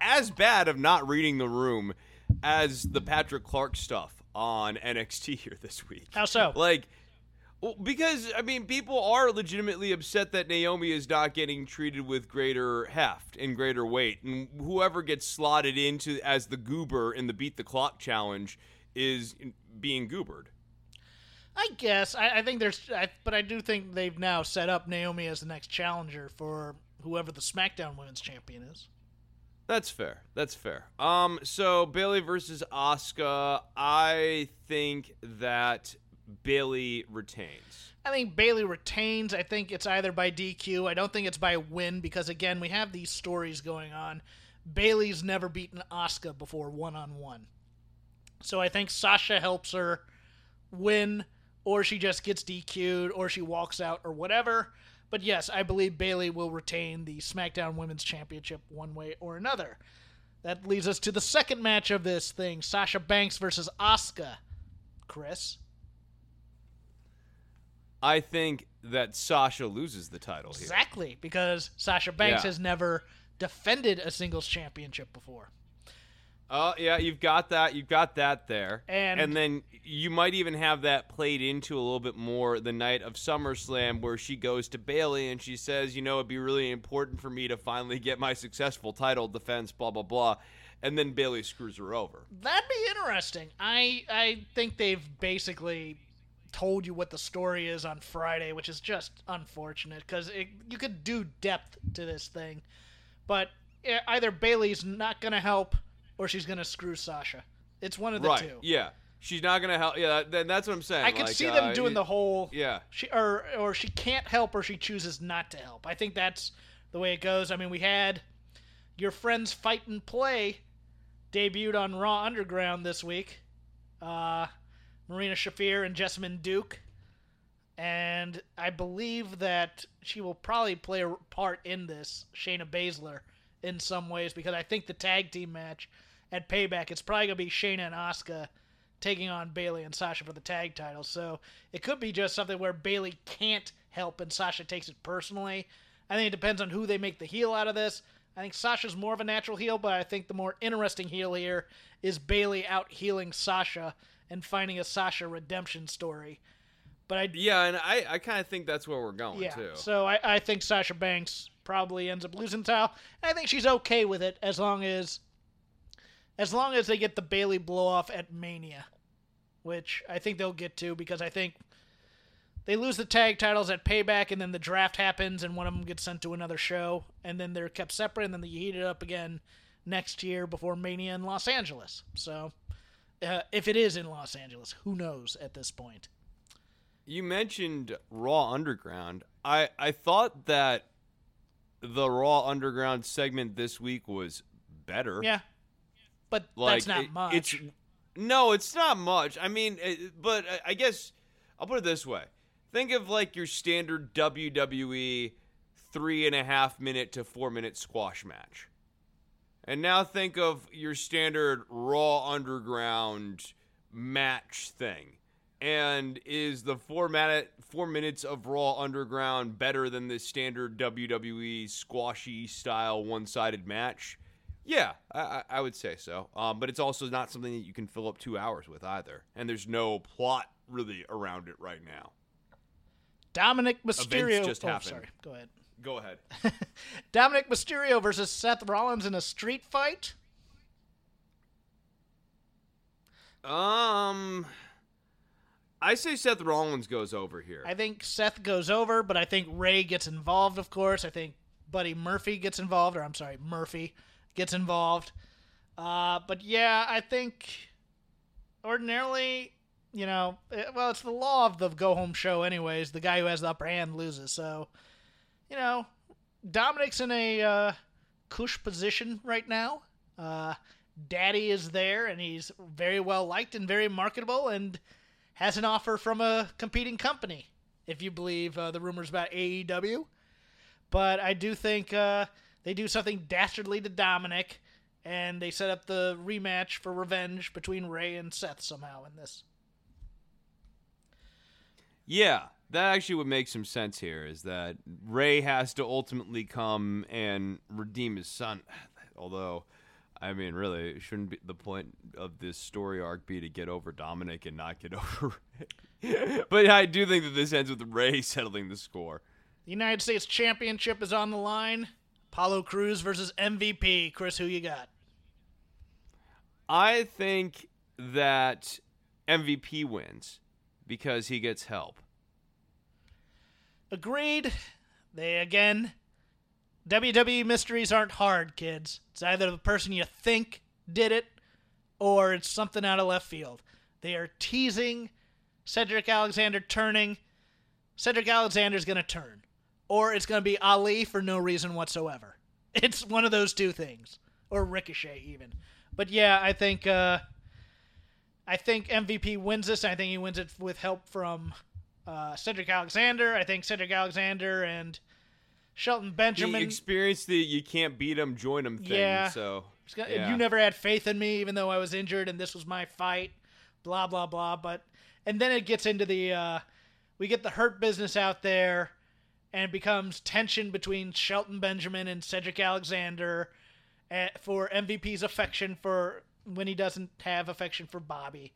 as bad of not reading the room as the Patrick Clark stuff on NXT [laughs] here this week. How so? Like well, because I mean, people are legitimately upset that Naomi is not getting treated with greater heft and greater weight, and whoever gets slotted into as the goober in the beat the clock challenge is being goobered. I guess I, I think there's, I, but I do think they've now set up Naomi as the next challenger for whoever the SmackDown Women's Champion is. That's fair. That's fair. Um, so Bayley versus Asuka, I think that Bayley retains. I think Bayley retains. I think it's either by DQ. I don't think it's by win because again, we have these stories going on. Bayley's never beaten Asuka before one on one. So I think Sasha helps her win or she just gets DQ'd or she walks out or whatever. But yes, I believe Bayley will retain the SmackDown Women's Championship one way or another. That leads us to the second match of this thing Sasha Banks versus Asuka. Chris? I think that Sasha loses the title here. Exactly, because Sasha Banks Yeah. has never defended a singles championship before. Oh yeah, you've got that. You've got that there, And- then you might even have that played into a little bit more the night of SummerSlam, where she goes to Bayley and she says, "You know, it'd be really important for me to finally get my successful title defense." Blah blah blah, and then Bayley screws her over. That'd be interesting. I I think they've basically told you what the story is on Friday, which is just unfortunate because you could do depth to this thing, but eh, either Bayley's not gonna help or she's gonna screw Sasha. It's one of the right? two. Yeah, she's not gonna help. Yeah, then that's what I'm saying. I can Like, see them uh, doing the whole Yeah. she or or she can't help or she chooses not to help. I think that's the way it goes. I mean, we had your friends fight and play debuted on Raw Underground this week. Uh, Marina Shafir and Jessamyn Duke, and I believe that she will probably play a part in this Shayna Baszler in some ways because I think the tag team match at Payback it's probably gonna be Shayna and Asuka taking on Bayley and Sasha for the tag titles. So it could be just something where Bayley can't help and Sasha takes it personally. I think it depends on who they make the heel out of this. I think Sasha's more of a natural heel, but I think the more interesting heel here is Bayley out healing Sasha and finding a Sasha redemption story. But I Yeah, and I, I kind of think that's where we're going yeah, too. so I, I think Sasha Banks probably ends up losing the title. And I think she's okay with it as long as as long as they get the Bayley blow off at Mania, which I think they'll get to because I think they lose the tag titles at Payback, and then the draft happens, and one of them gets sent to another show, and then they're kept separate, and then they heat it up again next year before Mania in Los Angeles. So, uh, if it is in Los Angeles, who knows at this point? You mentioned Raw Underground. I I thought that the Raw Underground segment this week was better. Yeah, but like that's not it- much. It's no, it's not much. I mean, it, but I- I guess I'll put it this way: think of like your standard WWE three and a half minute to four minute squash match, and now think of your standard Raw Underground match thing. And is the four minute four minutes of Raw Underground better than the standard WWE squashy style one sided match? Yeah, I, I- I would say so. Um, but it's also not something that you can fill up two hours with either. And there's no plot really around it right now. Dominic Mysterio. just oh, happened. sorry. Go ahead. Go ahead. [laughs] Dominic Mysterio versus Seth Rollins in a street fight. um, I say Seth Rollins goes over here. I think Seth goes over, but I think Rey gets involved. Of course, I think Buddy Murphy gets involved, or I'm sorry, Murphy gets involved. Uh, but yeah, I think ordinarily, you know, eh, well, it's the law of the go home show, anyways. The guy who has the upper hand loses. So, you know, Dominic's in a uh, cush position right now. Uh, Daddy is there, and he's very well liked and very marketable, and has an offer from a competing company, if you believe uh, the rumors about AEW. But I do think uh, they do something dastardly to Dominic, and they set up the rematch for revenge between Rey and Seth somehow in this. Yeah, that actually would make some sense here. Is that Rey has to ultimately come and redeem his son? [sighs] Although, I mean, really, it shouldn't be the point of this story arc be to get over Dominic and not get [laughs] over Rey. but I do think that this ends with Ray settling the score. The United States Championship is on the line. Apollo Crews versus MVP. Chris, who you got? I think that MVP wins because he gets help. Agreed. They again. WWE mysteries aren't hard, kids. It's either the person you think did it, or it's something out of left field. They are teasing Cedric Alexander turning. Cedric Alexander's going to turn, or it's going to be Ali for no reason whatsoever. [laughs] It's one of those two things, or Ricochet even. But yeah, I think uh, I think MVP wins this. I think he wins it with help from uh, Cedric Alexander. I think Cedric Alexander and Shelton He Benjamin. experienced the you can't beat him, join him thing. Yeah. So got- yeah. You never had faith in me, even though I was injured and this was my fight. Blah blah blah. But and then it gets into the uh, we get the hurt business out there, and becomes tension between Shelton Benjamin and Cedric Alexander uh, for MVP's affection for when he doesn't have affection for Bobby,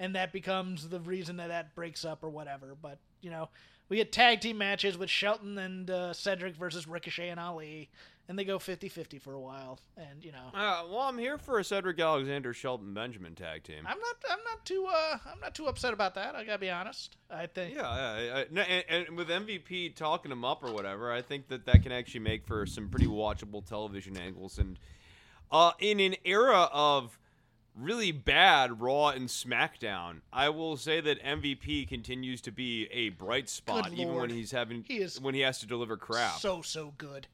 and that becomes the reason that that breaks up or whatever. But you know. We get tag team matches with Shelton and uh, Cedric versus Ricochet and Ali, and they go 50-50 for a while. And you know, Uh, well, I'm here for a Cedric Alexander Shelton Benjamin tag team. I'm not. I'm not too. Uh, I'm not too upset about that. I gotta be honest. I think. Yeah, yeah, I- I- no, and, and with MVP talking him up or whatever, I think that that can actually make for some pretty watchable television angles. And uh, in an era of really bad Raw and SmackDown, I will say that MVP continues to be a bright spot, even when he's having He is when he has to deliver crap. So so good.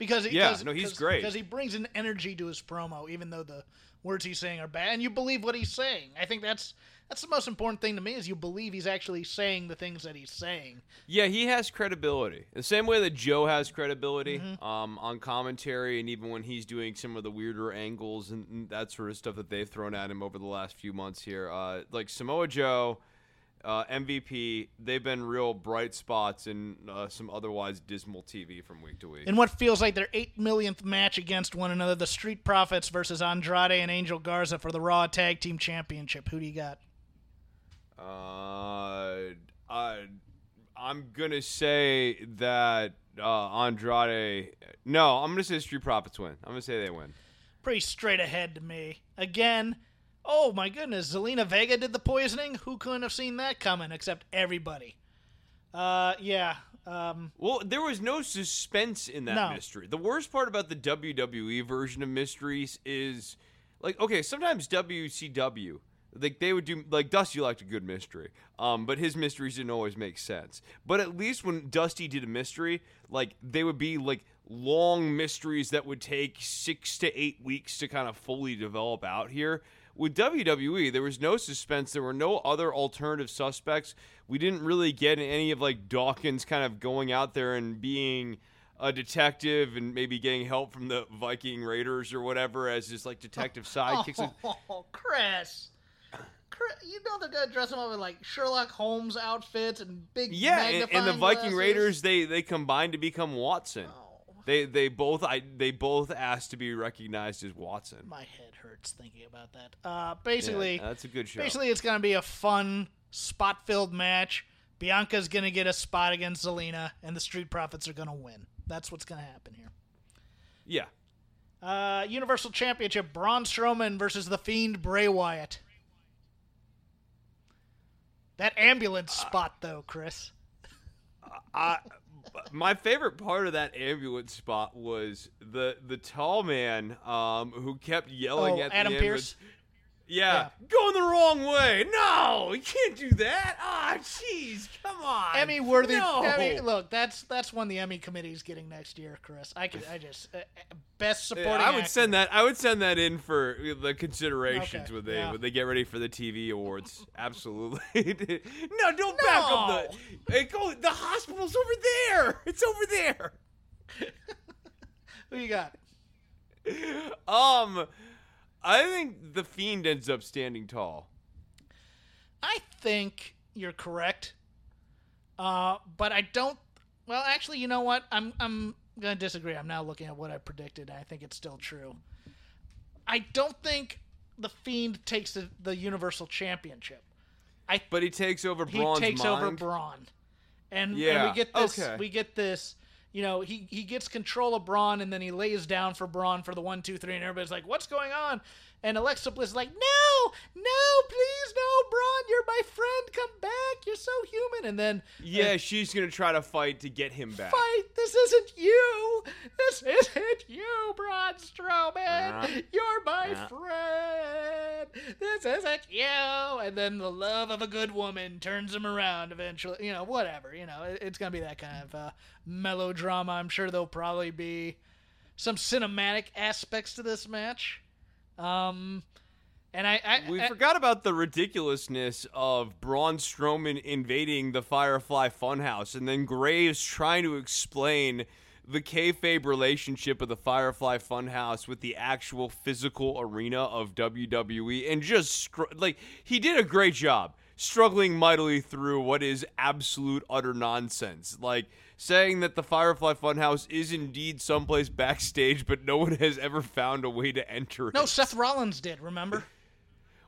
Because he, Yeah, no, he's great. Because he brings an energy to his promo, even though the words he's saying are bad, and you believe what he's saying. I think that's that's the most important thing to me is you believe he's actually saying the things that he's saying. Yeah, he has credibility. The same way that Joe has credibility Mm-hmm. um, on commentary, and even when he's doing some of the weirder angles and, and that sort of stuff that they've thrown at him over the last few months here. Uh, like Samoa Joe, uh, MVP, they've been real bright spots in uh, some otherwise dismal TV from week to week. In what feels like their eight millionth match against one another, the Street Profits versus Andrade and Angel Garza for the Raw Tag Team Championship. Who do you got? Uh, I, I'm gonna say that uh, Andrade. No, I'm gonna say Street Profits win. I'm gonna say they win. pretty straight ahead to me. Again, oh my goodness, Zelina Vega did the poisoning. Who couldn't have seen that coming except everybody? Uh, yeah. Um, Well, there was no suspense in that No. mystery. The worst part about the WWE version of mysteries is like okay, sometimes WCW like they would do like Dusty liked a good mystery. Um, but his mysteries didn't always make sense. But at least when Dusty did a mystery, like they would be like long mysteries that would take 6 to 8 weeks to kind of fully develop out here. With WWE, there was no suspense. There were no other alternative suspects. We didn't really get any of like Dawkins kind of going out there and being a detective and maybe getting help from the Viking Raiders or whatever as his like detective [laughs] sidekicks. Oh, Chris. Chris, you know they're gonna dress him up in like Sherlock Holmes outfits and big yeah, and, and the Viking glasses. Raiders they they combined to become Watson. Oh, They they both I they both asked to be recognized as Watson. my head hurts thinking about that. Uh, basically, Yeah, that's a good show. Basically, it's going to be a fun, spot filled match. Bianca's going to get a spot against Zelina, and the Street Profits are going to win. That's what's going to happen here. yeah. Uh, Universal Championship Braun Strowman versus The Fiend Bray Wyatt. That ambulance spot, though, Chris. I, my favorite part of that ambulance spot was the the tall man um, who kept yelling Oh, at Adam the ambulance. Yeah, going the wrong way. No, you can't do that. Ah, jeez, come on. Emmy worthy. No. Emmy, look, that's that's one the Emmy committee's getting next year, Chris. I could, I just uh, uh, best supporting. I would actor. send that. I would send that in for the considerations Okay, when they yeah. when they get ready for the TV awards. [laughs] Absolutely. [laughs] no, don't back up the. Hey, go. The hospital's over there. It's over there. [laughs] Who you got? Um, I think the fiend ends up standing tall. I think you're correct. Uh, but I don't. Well, actually, you know what? I'm I'm gonna disagree. I'm now looking at what I predicted. And I think it's still true. I don't think the Fiend takes the, the Universal Championship. I But he takes over he Braun's takes mind. over Braun, and, and Yeah, we get this. okay. We get this. You know, he he gets control of Braun, and then he lays down for Braun for the one, two, three, and everybody's like, "What's going on?" And Alexa Bliss is like, "No, no, please, no, Braun, you're my friend. Come back. You're so human." And then yeah, she's gonna try to fight to get him back. fight. This isn't you. This isn't you, Braun Strowman. Uh-huh. You're my Yeah. friend. This isn't you. and then the love of a good woman turns him around eventually. You know, whatever. You know, it- it's gonna be that kind of uh, melodrama. I'm sure there'll probably be some cinematic aspects to this match. Um, and I, I, We I- forgot about the ridiculousness of Braun Strowman invading the Firefly Funhouse and then Graves trying to explain the kayfabe relationship of the Firefly Funhouse with the actual physical arena of WWE and just like he did a great job struggling mightily through what is absolute utter nonsense. Like saying that the Firefly Funhouse is indeed someplace backstage, but no one has ever found a way to enter it. no, Seth Rollins did. Remember? [laughs]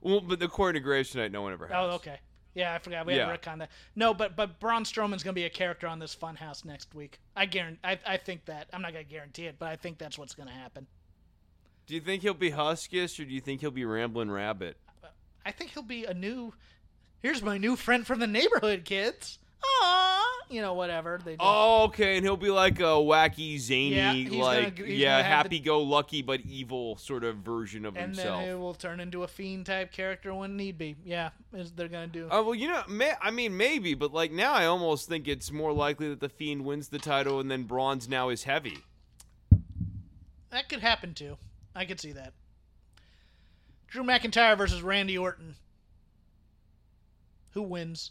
Well, but according to Graves tonight, no one ever oh, has. Oh, okay. Yeah, I forgot. We Yeah. had retcon that. No, but but Braun Strowman's gonna be a character on this Funhouse next week. I guarantee. I, I think that. I'm not gonna guarantee it, but I think that's what's gonna happen. Do you think he'll be Huskus or do you think he'll be Ramblin' Rabbit? I think he'll be a new. Here's my new friend from the neighborhood, kids. Aww, you know, whatever they do. Oh, okay, and he'll be like a wacky, zany, Yeah, gonna- like yeah, gonna the- happy-go-lucky but evil sort of version of and himself. then he will turn into a fiend type character when need be. Yeah, is they're gonna do. Oh well, you know, may, I mean, maybe, but like now, I almost think it's more likely that the Fiend wins the title, and then Bronze now is heavy. That could happen too. I could see that. Drew McIntyre versus Randy Orton. Who wins?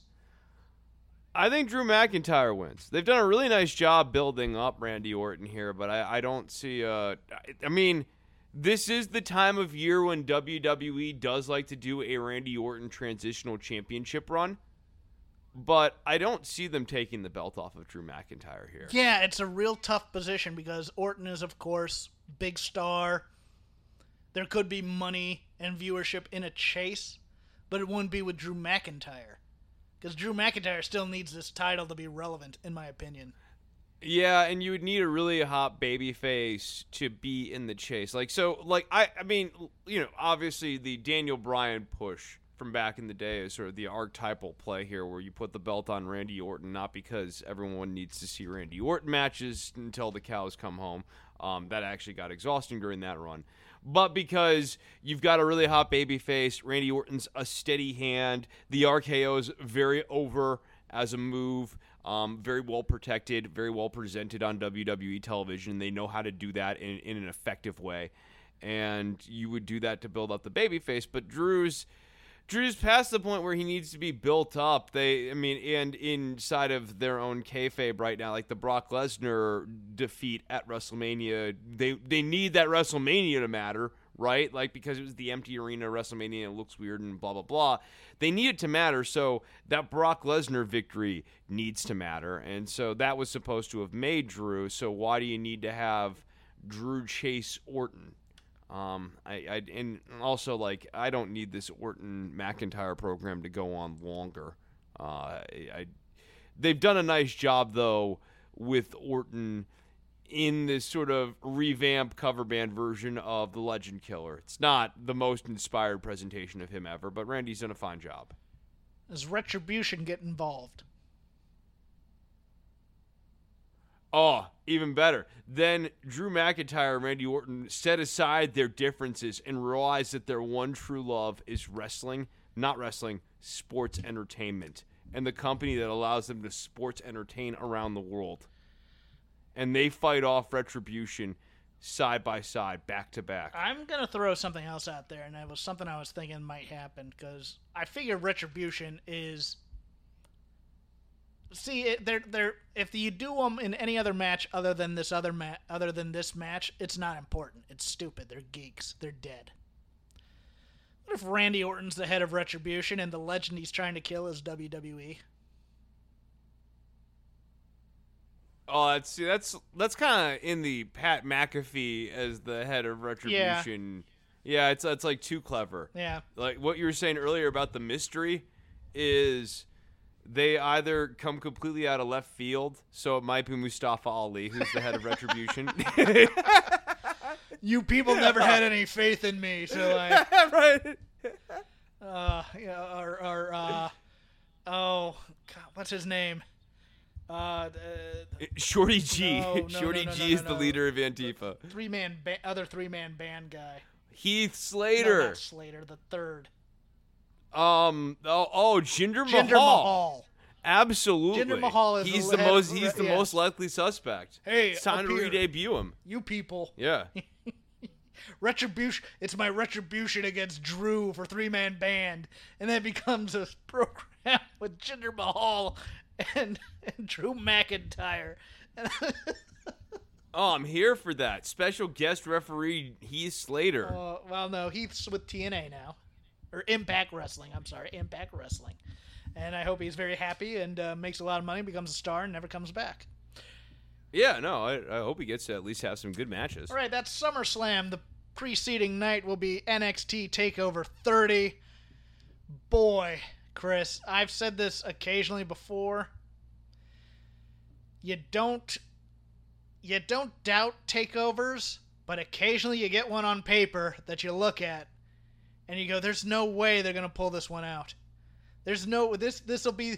I think Drew McIntyre wins. They've done a really nice job building up Randy Orton here, but I, I don't see. Uh, I, mean, this is the time of year when WWE does like to do a Randy Orton transitional championship run, but I don't see them taking the belt off of Drew McIntyre here. Yeah, it's a real tough position because Orton is, of course, big star. There could be money and viewership in a chase, but it wouldn't be with Drew McIntyre. Because Drew McIntyre still needs this title to be relevant, in my opinion. Yeah, and you would need a really hot baby face to be in the chase. Like so like I I mean, you know, obviously the Daniel Bryan push from back in the day is sort of the archetypal play here where you put the belt on Randy Orton not because everyone needs to see Randy Orton matches until the cows come home. Um, that actually got exhausting during that run. But because you've got a really hot baby face, Randy Orton's a steady hand, the RKO is very over as a move. Um, very well protected, very well presented on WWE television. They know how to do that in, in an effective way, and you would do that to build up the babyface. But Drew's Drew's past the point where he needs to be built up. They, I mean, and inside of their own kayfabe right now, like the Brock Lesnar defeat at WrestleMania, they they need that WrestleMania to matter, right? Like because it was the empty arena WrestleMania, it looks weird and blah blah blah. They need it to matter, so that Brock Lesnar victory needs to matter, and so that was supposed to have made Drew. So why do you need to have Drew chase Orton? Um, I, I and also like I don't need this Orton McIntyre program to go on longer. Uh, I, I they've done a nice job though with Orton in this sort of revamped cover band version of the Legend Killer. It's not the most inspired presentation of him ever, but Randy's done a fine job. Does Retribution get involved? Oh, even better. Then Drew McIntyre and Randy Orton set aside their differences and realized that their one true love is wrestling, not wrestling, sports entertainment, and the company that allows them to sports entertain around the world. And they fight off Retribution side by side, back to back. I'm gonna throw something else out there, and it was something I was thinking might happen because I figure Retribution is. See, it, they're they're if you do them in any other match other than this other ma- other than this match, it's not important. It's stupid. They're geeks. They're dead. What if Randy Orton's the head of Retribution and the legend he's trying to kill is? WWE? Oh, that's see, that's that's kind of in the Pat McAfee as the head of Retribution. Yeah, it's it's like too clever. Yeah. Like what you were saying earlier about the mystery is they either come completely out of left field, so it might be Mustafa Ali who's the head of Retribution. You people never had any faith in me, so I. [laughs] right. uh, yeah, or, or uh, oh, God, what's his name? Uh, Shorty G. No, no, Shorty no, G is the leader of Antifa. three man, ba- other three man band guy. Heath Slater. Slater, the third. Um. Oh, oh Jinder, Jinder Mahal. Mahal. Absolutely. Jinder Mahal is he's the the most. He's the yeah. most likely suspect. Hey, it's time to here. re-debut him. You people. Yeah. [laughs] Retribution. It's my retribution against Drew for three man band, and then it becomes a [laughs] program with Jinder Mahal and, and Drew McIntyre. Oh, I'm here for that. Special guest referee Heath Slater. Uh, well, no, Heath's with TNA now, or Impact Wrestling. I'm sorry, Impact Wrestling, and I hope he's very happy and uh, makes a lot of money, becomes a star, and never comes back. yeah, no, I, I hope he gets to at least have some good matches. All right, that's SummerSlam. The preceding night will be NXT Takeover 30. Boy, Chris, I've said this occasionally before. You don't you don't doubt takeovers, but occasionally you get one on paper that you look at and you go there's no way they're going to pull this one out. There's no this this will be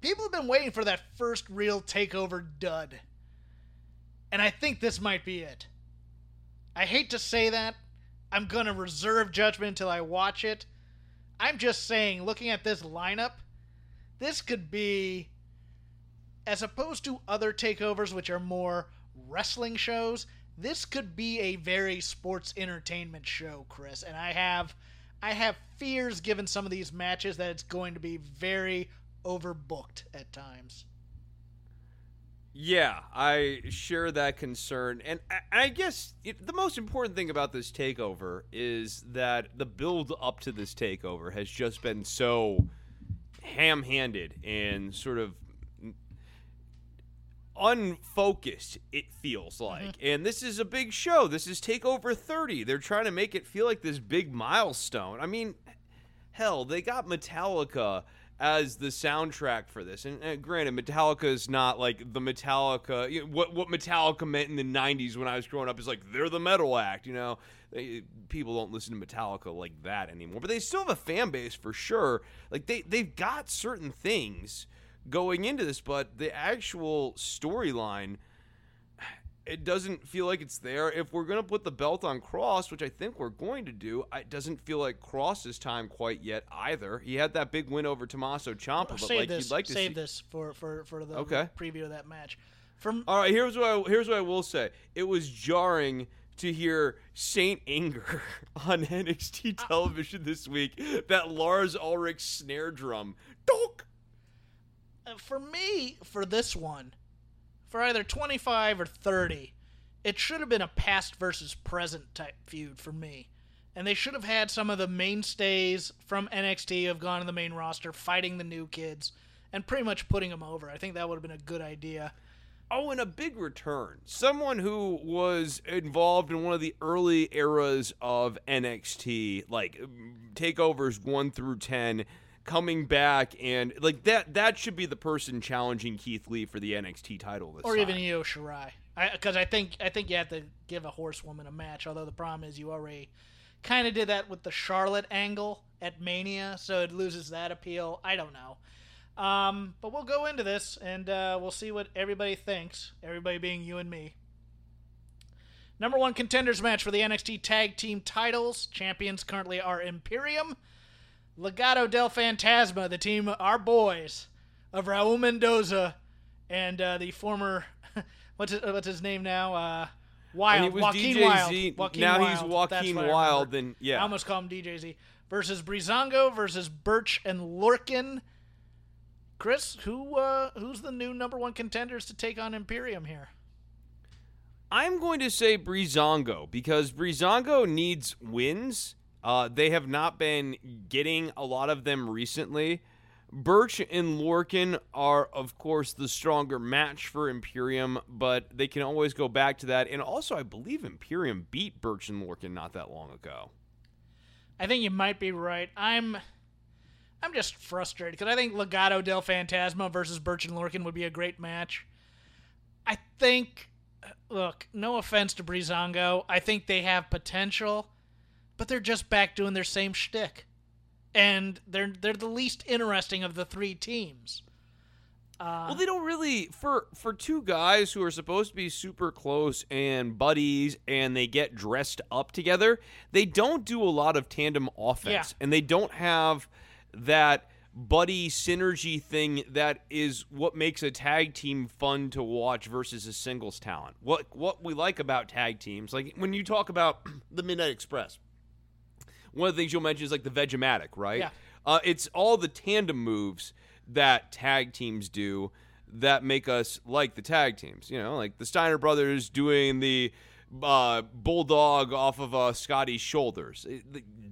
people have been waiting for that first real takeover dud. And I think this might be it. I hate to say that. I'm going to reserve judgment until I watch it. I'm just saying, looking at this lineup, this could be, as opposed to other takeovers, which are more wrestling shows, this could be a very sports entertainment show, Chris. And I have, I have fears given some of these matches that it's going to be very overbooked at times. Yeah, I share that concern, and I, guess the most important thing about this takeover is that the build up to this takeover has just been so ham-handed and sort of unfocused it feels like. And this is a big show. This is takeover 30 they're trying to make it feel like this big milestone. I mean hell they got metallica as the soundtrack for this. And, uh granted metallica is not like the metallica you know, what what metallica meant in the 90s when i was growing up is like they're the metal act you know? They, people don't listen to metallica like that anymore. But they still have a fan base for sure. Like they they've got certain things going into this but the actual storyline it doesn't feel like it's there. If we're gonna put the belt on Kross, which I think we're going to do, it doesn't feel like Kross's time quite yet either. He had that big win over Tommaso Ciampa, but save like this, you'd like to save see. this for, for, for the Okay. preview of that match. From All right, here's what I, here's what I will say. It was jarring to hear Saint Anger [laughs] on NXT ah. television this week. That Lars Ulrich snare drum. Donk. Uh, for me, for this one, for either 25 or 30, it should have been a past versus present type feud for me. And they should have had some of the mainstays from NXT who have gone to the main roster fighting the new kids and pretty much putting them over. I think that would have been a good idea. Oh, and a big return. Someone who was involved in one of the early eras of NXT, like takeovers 1 through 10, coming back and like that that should be the person challenging Keith Lee for the NXT title this or time. even Io Shirai. Because I, think I think you have to give a horsewoman a match. Although the problem is you already kind of did that with the Charlotte angle at Mania, so it loses that appeal. I don't know, um, but we'll go into this and uh, we'll see what everybody thinks. Everybody being you and me. Number one contenders match for the NXT Tag Team titles. Champions currently are Imperium, Legado del Fantasma, the team, our boys of Raul Mendoza, and uh, the former [laughs] what's his, what's his name now? Uh, Wild, And he was Joaquin DJ Wild. Z. Joaquin Now Wild. he's Joaquin Wild, and- yeah. I almost call him DJ Z versus Breezango versus Burch and Lorcan. Chris, who uh, who's the new number one contenders to take on Imperium here? I'm going to say Breezango because Breezango needs wins. Uh, they have not been getting a lot of them recently. Burch and Lorcan are, of course, the stronger match for Imperium, but they can always go back to that. And also, I believe Imperium beat Burch and Lorcan not that long ago. I think you might be right. I'm I'm just frustrated because I think Legado del Fantasma versus Burch and Lorcan would be a great match. I think, look, no offense to Breezango, I think they have potential, but they're just back doing their same shtick, and they're they're the least interesting of the three teams. Uh, well, they don't really for for two guys who are supposed to be super close and buddies, and they get dressed up together. They don't do a lot of tandem offense, Yeah. and they don't have that buddy synergy thing that is what makes a tag team fun to watch versus a singles talent. What what we like about tag teams, like when you talk about [clears throat] the Midnight Express, one of the things you'll mention is like the Vegematic, right? Yeah. Uh, it's all the tandem moves that tag teams do that make us like the tag teams. You know, like the Steiner brothers doing the uh, bulldog off of uh, Scotty's shoulders.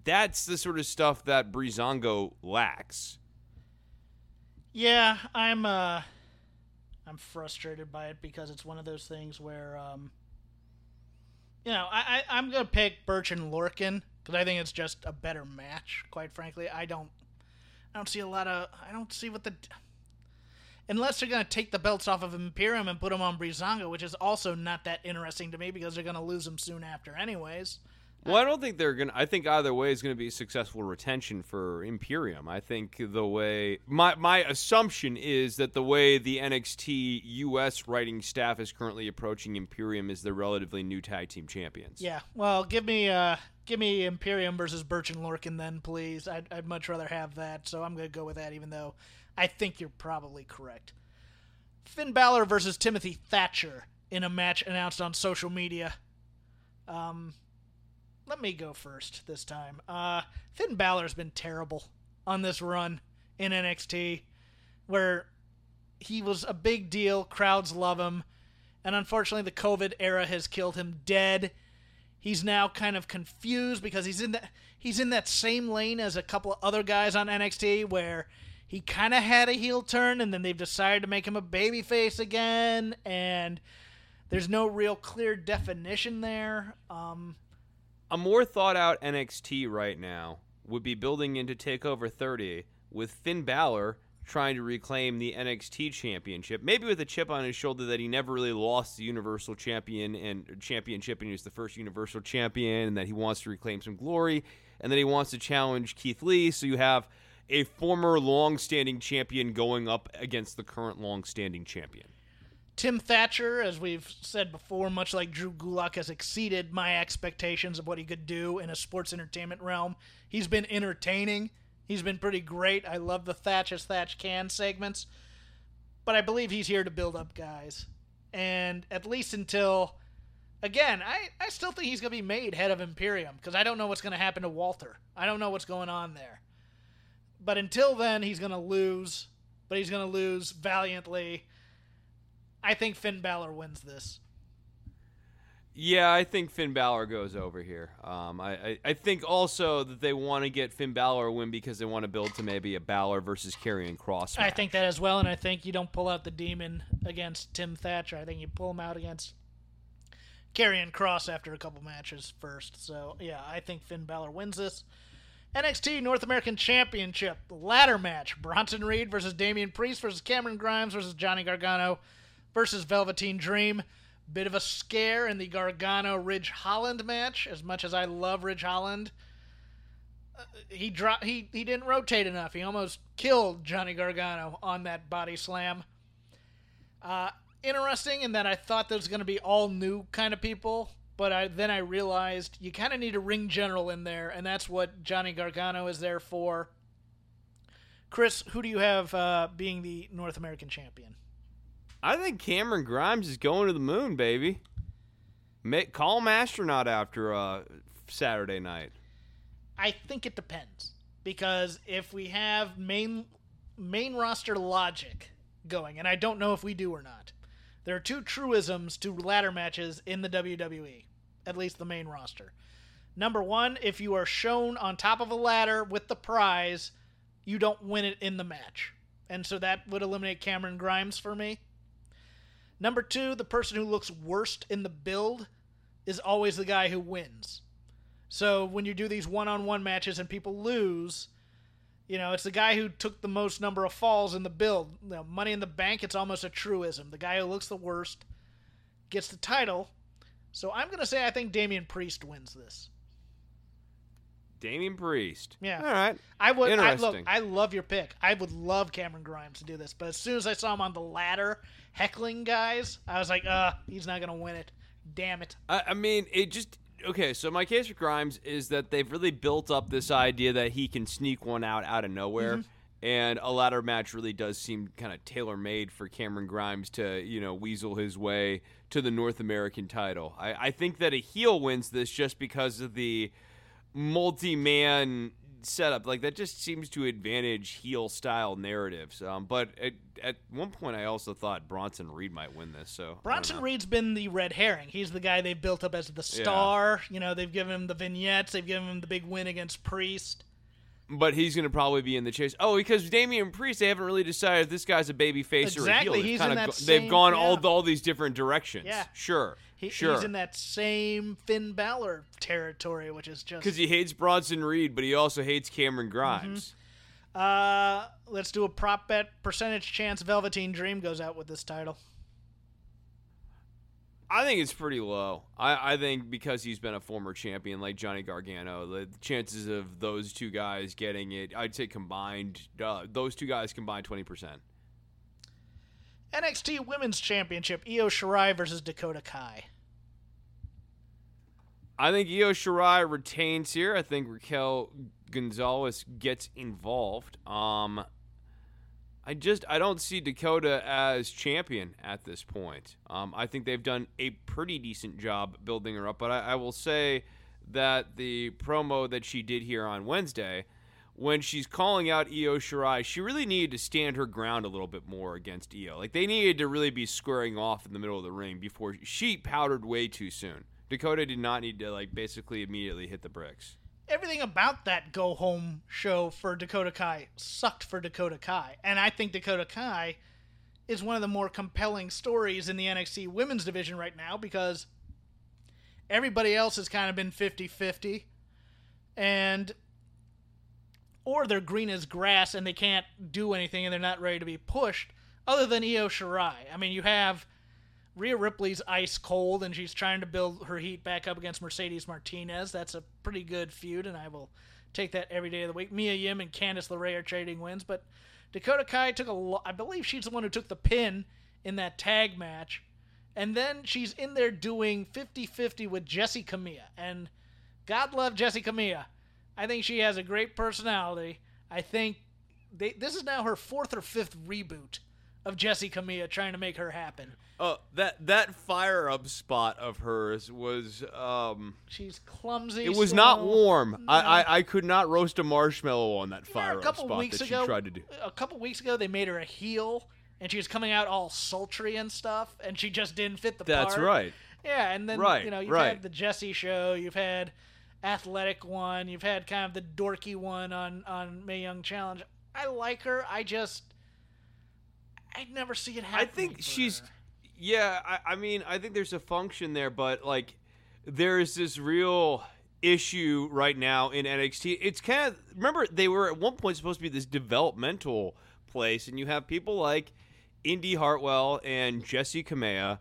That's the sort of stuff that Breezango lacks. Yeah, I'm uh I'm frustrated by it because it's one of those things where um you know, I, I I'm gonna pick Burch and Lorcan because I think it's just a better match, quite frankly. I don't I don't see a lot of I don't see what the unless they're gonna take the belts off of Imperium and put them on Breezango, which is also not that interesting to me because they're gonna lose them soon after anyways. Well, I don't think they're gonna. I think either way is gonna be successful retention for Imperium. I think the way my my assumption is that the way the NXT US writing staff is currently approaching Imperium is they're relatively new tag team champions. Yeah, well, give me uh, give me Imperium versus Burch and Lorcan then, please. I'd, I'd much rather have that, so I'm gonna go with that, even though I think you're probably correct. Finn Balor versus Timothy Thatcher in a match announced on social media. Um, let me go first this time. Uh, Finn Balor's been terrible on this run in NXT, where he was a big deal, crowds love him, and unfortunately the COVID era has killed him dead. He's now kind of confused because he's in that he's in that same lane as a couple of other guys on NXT where he kind of had a heel turn and then they've decided to make him a babyface again and there's no real clear definition there. Um, A more thought out NXT right now would be building into Takeover 30 with Finn Balor trying to reclaim the NXT championship, maybe with a chip on his shoulder that he never really lost the Universal Champion and championship and he was the first Universal Champion and that he wants to reclaim some glory and then he wants to challenge Keith Lee so you have a former long-standing champion going up against the current long-standing champion. Tim Thatcher, as we've said before, much like Drew Gulak, has exceeded my expectations of what he could do in a sports entertainment realm. He's been entertaining. He's been pretty great. I love the Thatch as Thatch can segments. But I believe he's here to build up guys. And at least until. Again, I, I still think he's going to be made head of Imperium because I don't know what's going to happen to Walter. I don't know what's going on there. But until then, he's going to lose. But he's going to lose valiantly. I think Finn Balor wins this. Yeah, I think Finn Balor goes over here. Um, I, I, I think also that they want to get Finn Balor a win because they want to build to maybe a Balor versus Karrion Kross. I think that as well, and I think you don't pull out the demon against Tim Thatcher. I think you pull him out against Karrion Kross after a couple matches first. So yeah, I think Finn Balor wins this. NXT North American Championship ladder match: Bronson Reed versus Damian Priest versus Cameron Grimes versus Johnny Gargano versus Velveteen Dream. Bit of a scare in the Gargano Ridge Holland match. As much as I love Ridge Holland, uh, he dro- he he didn't rotate enough. He almost killed Johnny Gargano on that body slam. Uh, interesting in that I thought there was going to be all new kind of people, but I then I realized you kind of need a ring general in there, and that's what Johnny Gargano is there for. Chris, who do you have uh, being the North American champion? I think Cameron Grimes is going to the moon, baby. Make, call him astronaut after uh, Saturday night. I think it depends because if we have main main roster logic going, and I don't know if we do or not, there are two truisms to ladder matches in the WWE, at least the main roster. Number one, if you are shown on top of a ladder with the prize, you don't win it in the match, and so that would eliminate Cameron Grimes for me. Number two, the person who looks worst in the build is always the guy who wins. So when you do these one-on-one matches and people lose, you know, it's the guy who took the most number of falls in the build. You know, money in the bank, it's almost a truism. The guy who looks the worst gets the title. So I'm going to say I think Damian Priest wins this. Damian Priest. Yeah. All right. I would. I love. Interesting. I love your pick. I would love Cameron Grimes to do this, but as soon as I saw him on the ladder heckling guys, I was like, uh, he's not gonna win it. Damn it. I, I mean, it just okay. So my case for Grimes is that they've really built up this idea that he can sneak one out out of nowhere, Mm-hmm. and a ladder match really does seem kind of tailor made for Cameron Grimes to you know weasel his way to the North American title. I, I think that a heel wins this just because of the multi-man setup like that just seems to advantage heel style narratives um, but at, at one point i also thought bronson reed might win this so Bronson. Reed's been the red herring. He's the guy they've built up as the star. You know, they've given him the vignettes. They've given him the big win against Priest. But he's going to probably be in the chase. Oh, because Damian Priest, they haven't really decided if this guy's a baby face or a heel. They've he's in that go- same- They've gone yeah. all all these different directions. Yeah. sure, He, sure. He's in that same Finn Balor territory, which is just. Because he hates Bronson Reed, but he also hates Cameron Mm-hmm. Grimes. Uh, let's do a prop bet. Percentage chance Velveteen Dream goes out with this title. I think it's pretty low. I, I think because he's been a former champion like Johnny Gargano, the chances of those two guys getting it, I'd say combined, uh, those two guys combined twenty percent. NXT Women's Championship: Io Shirai versus Dakota Kai. I think Io Shirai retains here. I think Raquel Gonzalez gets involved. Um, I just I don't see Dakota as champion at this point. Um, I think they've done a pretty decent job building her up, but I, I will say that the promo that she did here on Wednesday, when she's calling out Io Shirai, she really needed to stand her ground a little bit more against Io. Like they needed to really be squaring off in the middle of the ring before she powdered way too soon. Dakota did not need to like basically immediately hit the bricks. Everything about that go home show for Dakota Kai sucked for Dakota Kai, and I think Dakota Kai is one of the more compelling stories in the NXT Women's division right now because everybody else has kind of been 50-50 and or they're green as grass and they can't do anything and they're not ready to be pushed other than Io Shirai. I mean, you have Rhea Ripley's ice cold and she's trying to build her heat back up against Mercedes Martinez. That's a pretty good feud and I will take that every day of the week. Mia Yim and Candice LeRae are trading wins, but Dakota Kai took a lo- I believe she's the one who took the pin in that tag match. And then she's in there doing 50-50 with Jessi Kamea and God love Jessi Kamea. I think she has a great personality. I think they, this is now her fourth or fifth reboot of Jessi Kamea trying to make her happen. Oh, that that fire up spot of hers was um She's clumsy. it was not warm. I, I I could not roast a marshmallow on that Yeah, fire a up spot weeks that ago, she tried to do. a couple weeks ago, they made her a heel, and she was coming out all sultry and stuff, and she just didn't fit the part. That's part. right. Yeah, and then Right, you know you've right. had the Jesse show, you've had athletic one, you've had kind of the dorky one on on Mae Young Challenge. I like her. I just I'd never see it happen. I think she's yeah, I, I mean, I think there's a function there, but like there is this real issue right now in NXT. It's kind of remember they were at one point supposed to be this developmental place, and you have people like Indi Hartwell and Jessi Kamea,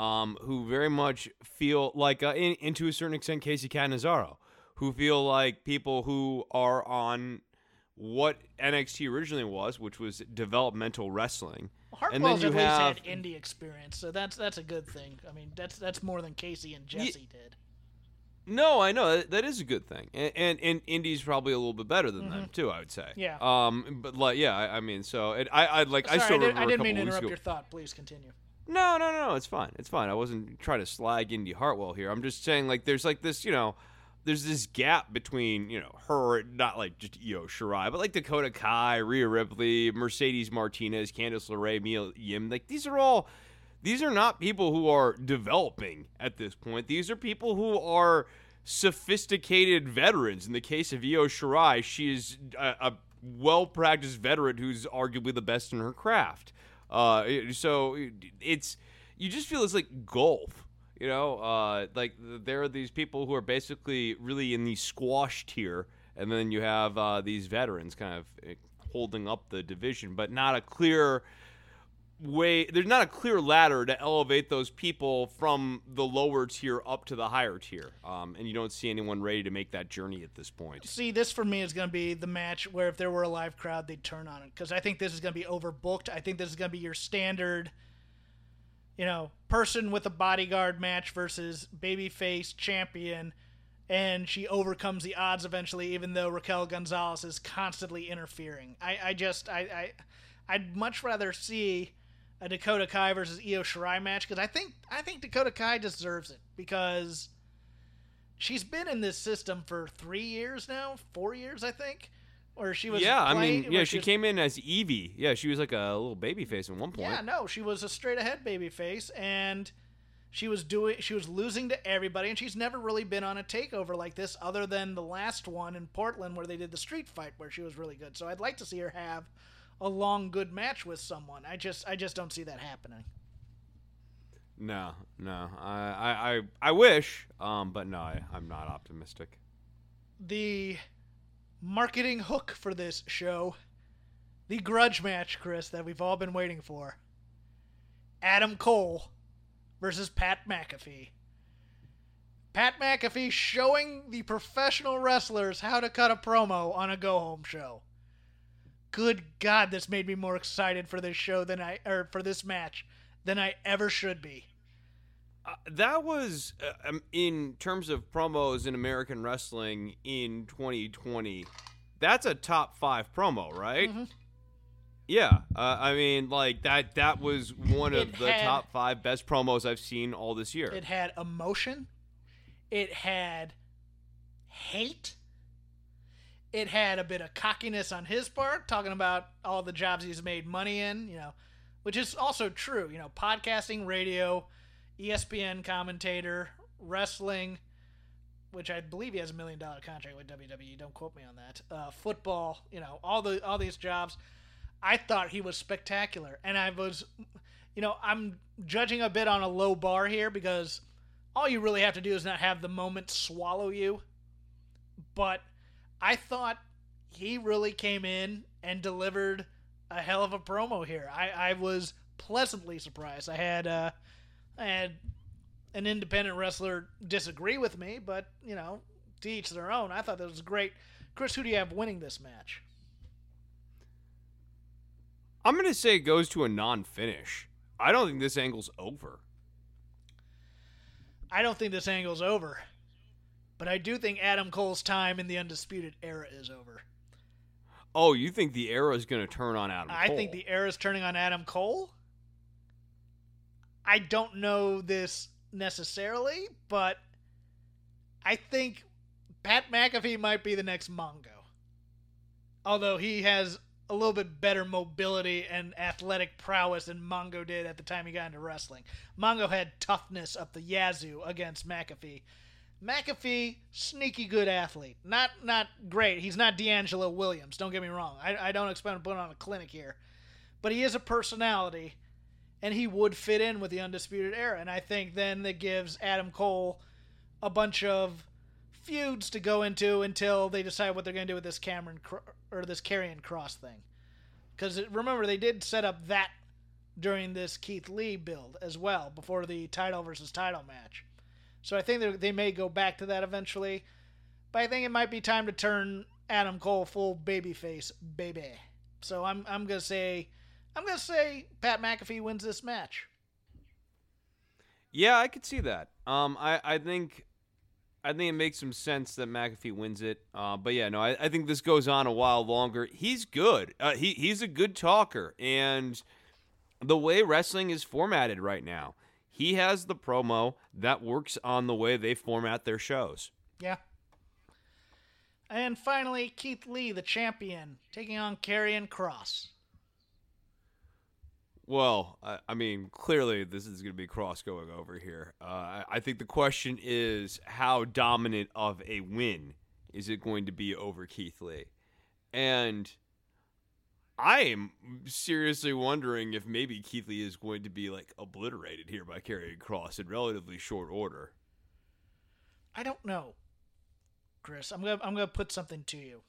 um, who very much feel like, uh, in, and to a certain extent, Kacy Catanzaro, who feel like people who are on what NXT originally was, which was developmental wrestling. and then you at least have had indie experience, so that's that's a good thing. I mean, that's that's more than Kacy and Jessi did. No, I know that, that is a good thing, and, and and Indy's probably a little bit better than them too. I would say. Mm-hmm. Yeah. Um. But like, yeah. I, I mean, so it, I I like I Sorry, I, still did, remember I didn't mean to interrupt ago- your thought. Please continue. No, no, no, no. It's fine. It's fine. I wasn't trying to slag Indi Hartwell here. I'm just saying like there's like this, you know, there's this gap between you know her, not like just Io Shirai, but like Dakota Kai, Rhea Ripley, Mercedes Martinez, Candice LeRae, Mia Yim. Like these are all. These are not people who are developing at this point. These are people who are sophisticated veterans. In the case of Io Shirai, she is a, a well-practiced veteran who's arguably the best in her craft. Uh, so it's you just feel it's like golf. You know, uh, like there are these people who are basically really in the squash tier, and then you have uh, these veterans kind of eh, holding up the division, but not a clear way there's not a clear ladder to elevate those people from the lower tier up to the higher tier um, and you don't see anyone ready to make that journey at this point See, this for me is going to be the match where if there were a live crowd, they'd turn on it because I think this is going to be overbooked. I think this is going to be your standard, you know, person with a bodyguard match versus babyface champion, and she overcomes the odds eventually, even though Raquel Gonzalez is constantly interfering. I, I just, I, I, I'd much rather see a Dakota Kai versus Io Shirai match because I think, I think Dakota Kai deserves it because she's been in this system for three years now, four years, I think. Or she was yeah i mean yeah she was- came in as evie yeah she was like a little baby face at one point Yeah, no, she was a straight ahead baby face, and she was doing she was losing to everybody, and she's never really been on a takeover like this, other than the last one in Portland where they did the street fight where she was really good. So I'd like to see her have a long good match with someone. I just I just don't see that happening. no no i i i, I wish um but no I, i'm not optimistic The marketing hook for this show, the grudge match, Chris, that we've all been waiting for. Adam Cole versus Pat McAfee. Pat McAfee showing the professional wrestlers how to cut a promo on a go home show. Good God, this made me more excited for this show than I or for this match than I ever should be. Uh, that was uh, um, in terms of promos in American wrestling in 2020. That's a top five promo, right? Mm-hmm. Yeah, uh, I mean, like that. That was one of It the had- top five best promos I've seen all this year. It had emotion. It had hate. It had a bit of cockiness on his part, talking about all the jobs he's made money in, you know, which is also true. You know, podcasting, radio, ESPN commentator, wrestling, which I believe he has a million dollar contract with WWE. Don't quote me on that. Uh, football, you know, all the all these jobs. I thought he was spectacular, and I was, you know, I'm judging a bit on a low bar here because all you really have to do is not have the moment swallow you. But I thought he really came in and delivered a hell of a promo here. I, I was pleasantly surprised. I had uh, Had an independent wrestler disagree with me, but you know, to each their own. I thought that was great. Chris, who do you have winning this match? I'm gonna say it goes to a non-finish. I don't think this angle's over. I don't think this angle's over, but I do think Adam Cole's time in the Undisputed Era is over. Oh, you think the era is gonna turn on Adam? I Cole. think the era is turning on Adam Cole. I don't know this necessarily, but I think Pat McAfee might be the next Mongo. Although he has a little bit better mobility and athletic prowess than Mongo did at the time he got into wrestling. Mongo had toughness up the yazoo against McAfee. McAfee, sneaky good athlete. Not not great. He's not DeAngelo Williams. Don't get me wrong. I, I don't expect him to put on a clinic here, but he is a personality, and he would fit in with the undisputed era. And I think then that gives Adam Cole a bunch of feuds to go into until they decide what they're going to do with this Cameron or this Karrion Kross thing. Because remember, they did set up that during this Keith Lee build as well before the title versus title match. So I think they may go back to that eventually. But I think it might be time to turn Adam Cole full babyface, baby. So I'm I'm gonna say I'm gonna say Pat McAfee wins this match. Yeah, I could see that. Um, I, I think, I think it makes some sense that McAfee wins it. Uh, but yeah, no, I, I think this goes on a while longer. He's good. Uh, he he's a good talker, and the way wrestling is formatted right now, he has the promo that works on the way they format their shows. Yeah. And finally, Keith Lee, the champion, taking on Karrion Kross. Well, I, I mean, clearly this is going to be cross going over here. Uh, I, I think the question is how dominant of a win is it going to be over Keith Lee? And I am seriously wondering if maybe Keith Lee is going to be like obliterated here by Karrion Kross in relatively short order. I don't know, Chris. I'm gonna I'm gonna put something to you.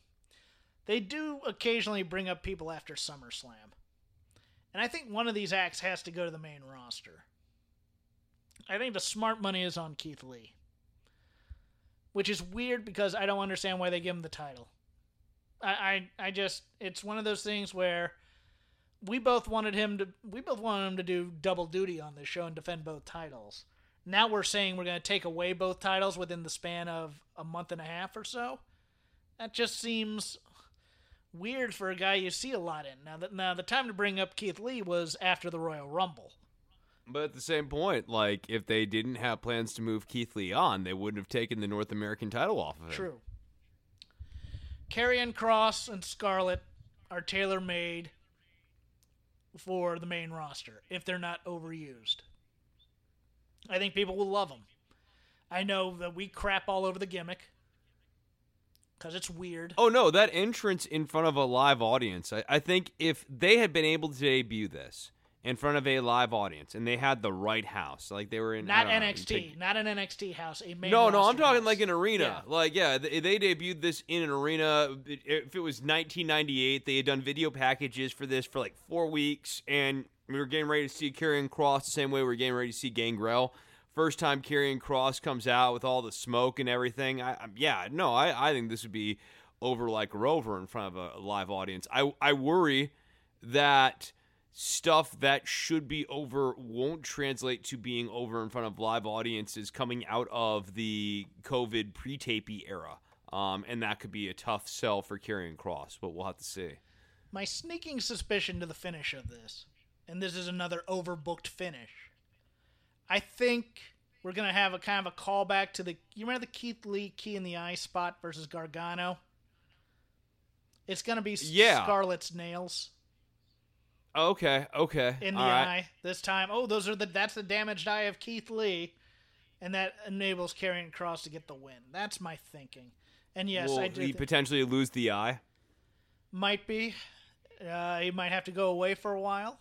They do occasionally bring up people after SummerSlam, And I think one of these acts has to go to the main roster. I think the smart money is on Keith Lee. Which is weird because I don't understand why they give him the title. I, I, I just it's one of those things where we both wanted him to we both wanted him to do double duty on this show and defend both titles. Now we're saying we're going to take away both titles within the span of a month and a half or so. That just seems weird for a guy you see a lot in. Now, that now the time to bring up Keith Lee was after the Royal Rumble. But at the same point, like if they didn't have plans to move Keith Lee on, they wouldn't have taken the North American title off of him. True. Karrion Kross and Scarlett are tailor made for the main roster if they're not overused. I think people will love them. I know that we crap all over the gimmick because it's weird. Oh no, that entrance in front of a live audience. I, I think if they had been able to debut this in front of a live audience and they had the right house, like they were in not don't know, NXT, take- not an NXT house. A main no, no, I'm talking house. like an arena. Yeah. Like, yeah, they, they debuted this in an arena. If it was 1998, they had done video packages for this for like four weeks, and we were getting ready to see Karrion Kross the same way we were getting ready to see Gangrel. First time Karrion Kross comes out with all the smoke and everything. I, I yeah, no, I, I think this would be over like Rover in front of a live audience. I, I worry that stuff that should be over won't translate to being over in front of live audiences coming out of the COVID pre-tapey era. Um, and that could be a tough sell for Karrion Kross, but we'll have to see. My sneaking suspicion to the finish of this, and this is another overbooked finish. I think we're gonna have a kind of a callback to the. You remember the Keith Lee key in the eye spot versus Gargano? It's gonna be Yeah. Scarlett's nails Okay, okay. in the all right. eye this time. Oh, those are the that's the damaged eye of Keith Lee, and that enables Karrion Kross to get the win. That's my thinking. And yes, Will I do he think potentially lose the eye? might be. Uh, he might have to go away for a while.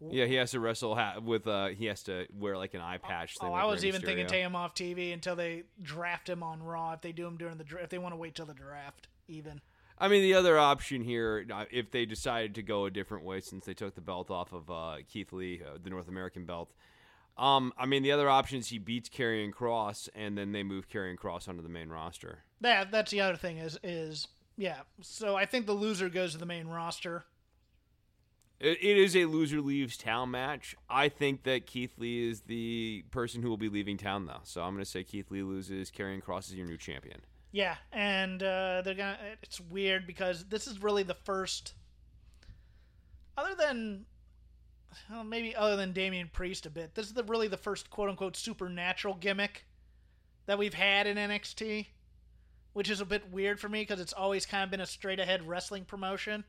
Yeah, he has to wrestle ha- with. Uh, he has to wear like an eye patch. thing Oh, like I was Rey even thinking Mysterio. take him off TV until they draft him on Raw. If they do him during the dra- if they want to wait till the draft, even. I mean, the other option here, uh, if they decided to go a different way since they took the belt off of uh, Keith Lee, uh, the North American belt. Um, I mean, the other option is he beats Karrion Kross, and then they move Karrion Kross onto the main roster. That that's the other thing is is yeah. So I think the loser goes to the main roster. It, is a loser leaves town match. I think that Keith Lee is the person who will be leaving town, though. So I'm going to say Keith Lee loses. Karrion Kross is your new champion. Yeah, and uh, they're gonna. It's weird because this is really the first, other than, well, maybe other than Damian Priest a bit. This is the really the first quote unquote supernatural gimmick that we've had in NXT, which is a bit weird for me because it's always kind of been a straight ahead wrestling promotion.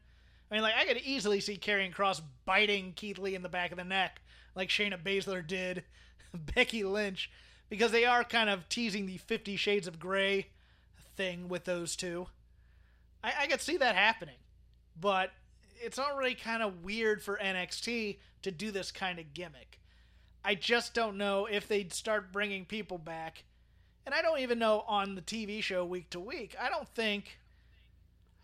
I mean, like I could easily see Karrion Kross biting Keith Lee in the back of the neck, like Shayna Baszler did [laughs] Becky Lynch, because they are kind of teasing the Fifty Shades of Grey thing with those two. I, I could see that happening, but it's already kind of weird for NXT to do this kind of gimmick. I just don't know if they'd start bringing people back, and I don't even know on the TV show week to week. I don't think.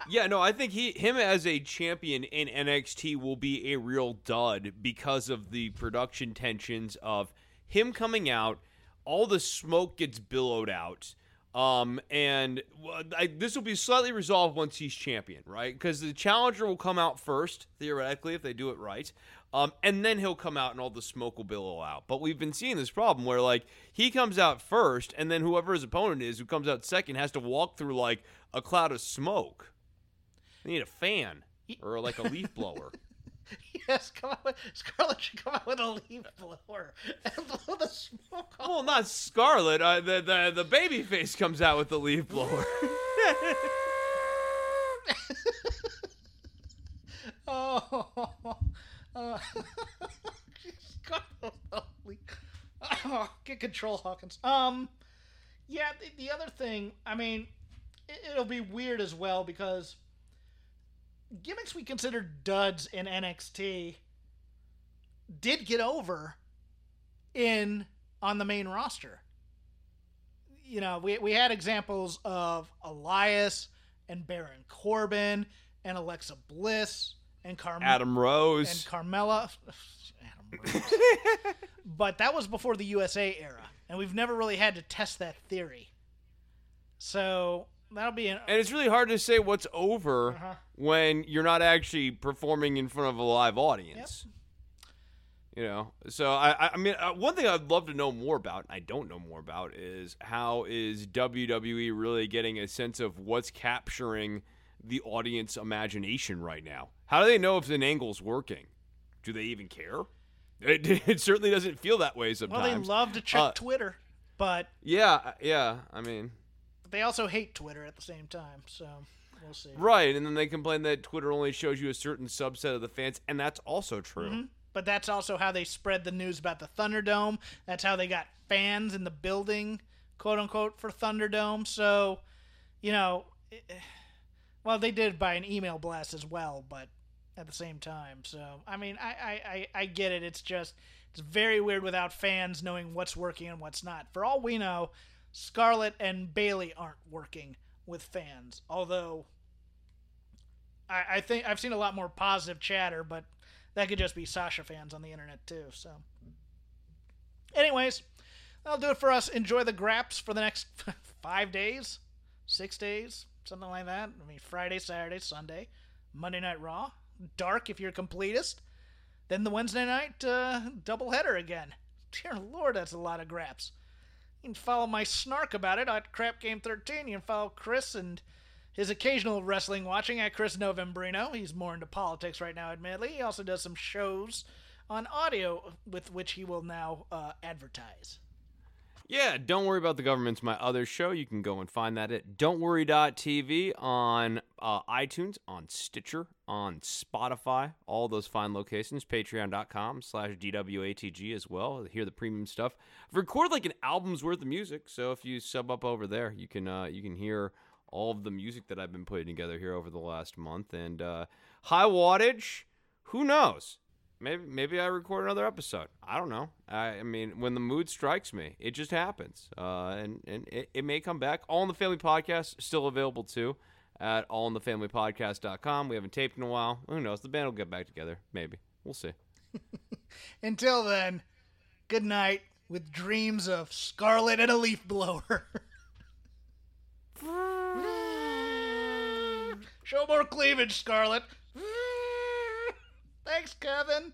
Yeah, no, I think he him as a champion in NXT will be a real dud because of the production tensions of him coming out, all the smoke gets billowed out. Um, and I, this will be slightly resolved once he's champion, right? Because the challenger will come out first, theoretically, if they do it right. Um, and then he'll come out and all the smoke will billow out. But we've been seeing this problem where, like, he comes out first, and then whoever his opponent is who comes out second has to walk through, like, a cloud of smoke. They need a fan or, like, a leaf blower. [laughs] Yes, come out with Scarlett should come out with a leaf blower and blow the smoke off. well, not Scarlett. Uh, the, the, the baby face comes out with the leaf blower. [laughs] Oh, uh, Scarlett. [laughs] Oh, get control, Hawkins. Um, yeah. The, the other thing, I mean, it, it'll be weird as well because gimmicks we consider duds in NXT did get over in on the main roster. You know, we we had examples of Elias and Baron Corbin and Alexa Bliss and Carm- Adam Rose. and Carmella. [laughs] Adam Rose. [laughs] but that was before the USA era, and we've never really had to test that theory. So that'll be an. and it's really hard to say what's over Uh-huh. when you're not actually performing in front of a live audience. You know, so I, I- mean, uh, one thing I'd love to know more about, I don't know more about, is how is WWE really getting a sense of what's capturing the audience imagination right now? How do they know if an angle's working? Do they even care? [laughs] It, it certainly doesn't feel that way sometimes. well, they love to check Uh, Twitter, but Yeah, yeah. I mean, they also hate Twitter at the same time. So we'll see. right, and then they complain that Twitter only shows you a certain subset of the fans, and that's also true. Mm-hmm. But that's also how they spread the news about the Thunderdome. That's how they got fans in the building, quote unquote, for Thunderdome. So, you know, eh, eh, well, they did by an email blast as well, but at the same time. So, I mean, I, I, I, I get it. It's just, it's very weird without fans knowing what's working and what's not. For all we know, Scarlett and Bayley aren't working with fans. Although, I, I think I've seen a lot more positive chatter, but that could just be Sasha fans on the internet too. So, anyways, that'll do it for us. Enjoy the graps for the next [laughs] five days, six days, something like that. I mean, Friday, Saturday, Sunday, Monday Night Raw, dark if you're completist. Then the Wednesday night uh, doubleheader again. [laughs] Dear Lord, that's a lot of graps. You can follow my snark about it at Crap Game 13. You can follow Chris and his occasional wrestling watching at Chris Novembrino. He's more into politics right now, admittedly. He also does some shows on audio with which he will now uh, advertise. Yeah, Don't Worry About the Government's my other show. You can go and find that at don'tworry.tv on uh, iTunes, on Stitcher, on Spotify, all those fine locations. Patreon.com slash DWATG as well. Hear the premium stuff. I've recorded like an album's worth of music, so if you sub up over there, you can uh, you can hear all of the music that I've been putting together here over the last month. And uh, high wattage, who knows? Maybe maybe I record another episode. I don't know. I, I mean, when the mood strikes me, it just happens. Uh, and and it, it may come back. All in the Family Podcast still available too at allinthefamilypodcast.com. We haven't taped in a while. Who knows? The band will get back together. Maybe. We'll see. [laughs] Until then, good night with dreams of Scarlett and a leaf blower. [laughs] Show more cleavage, Scarlett. Thanks, Kevin.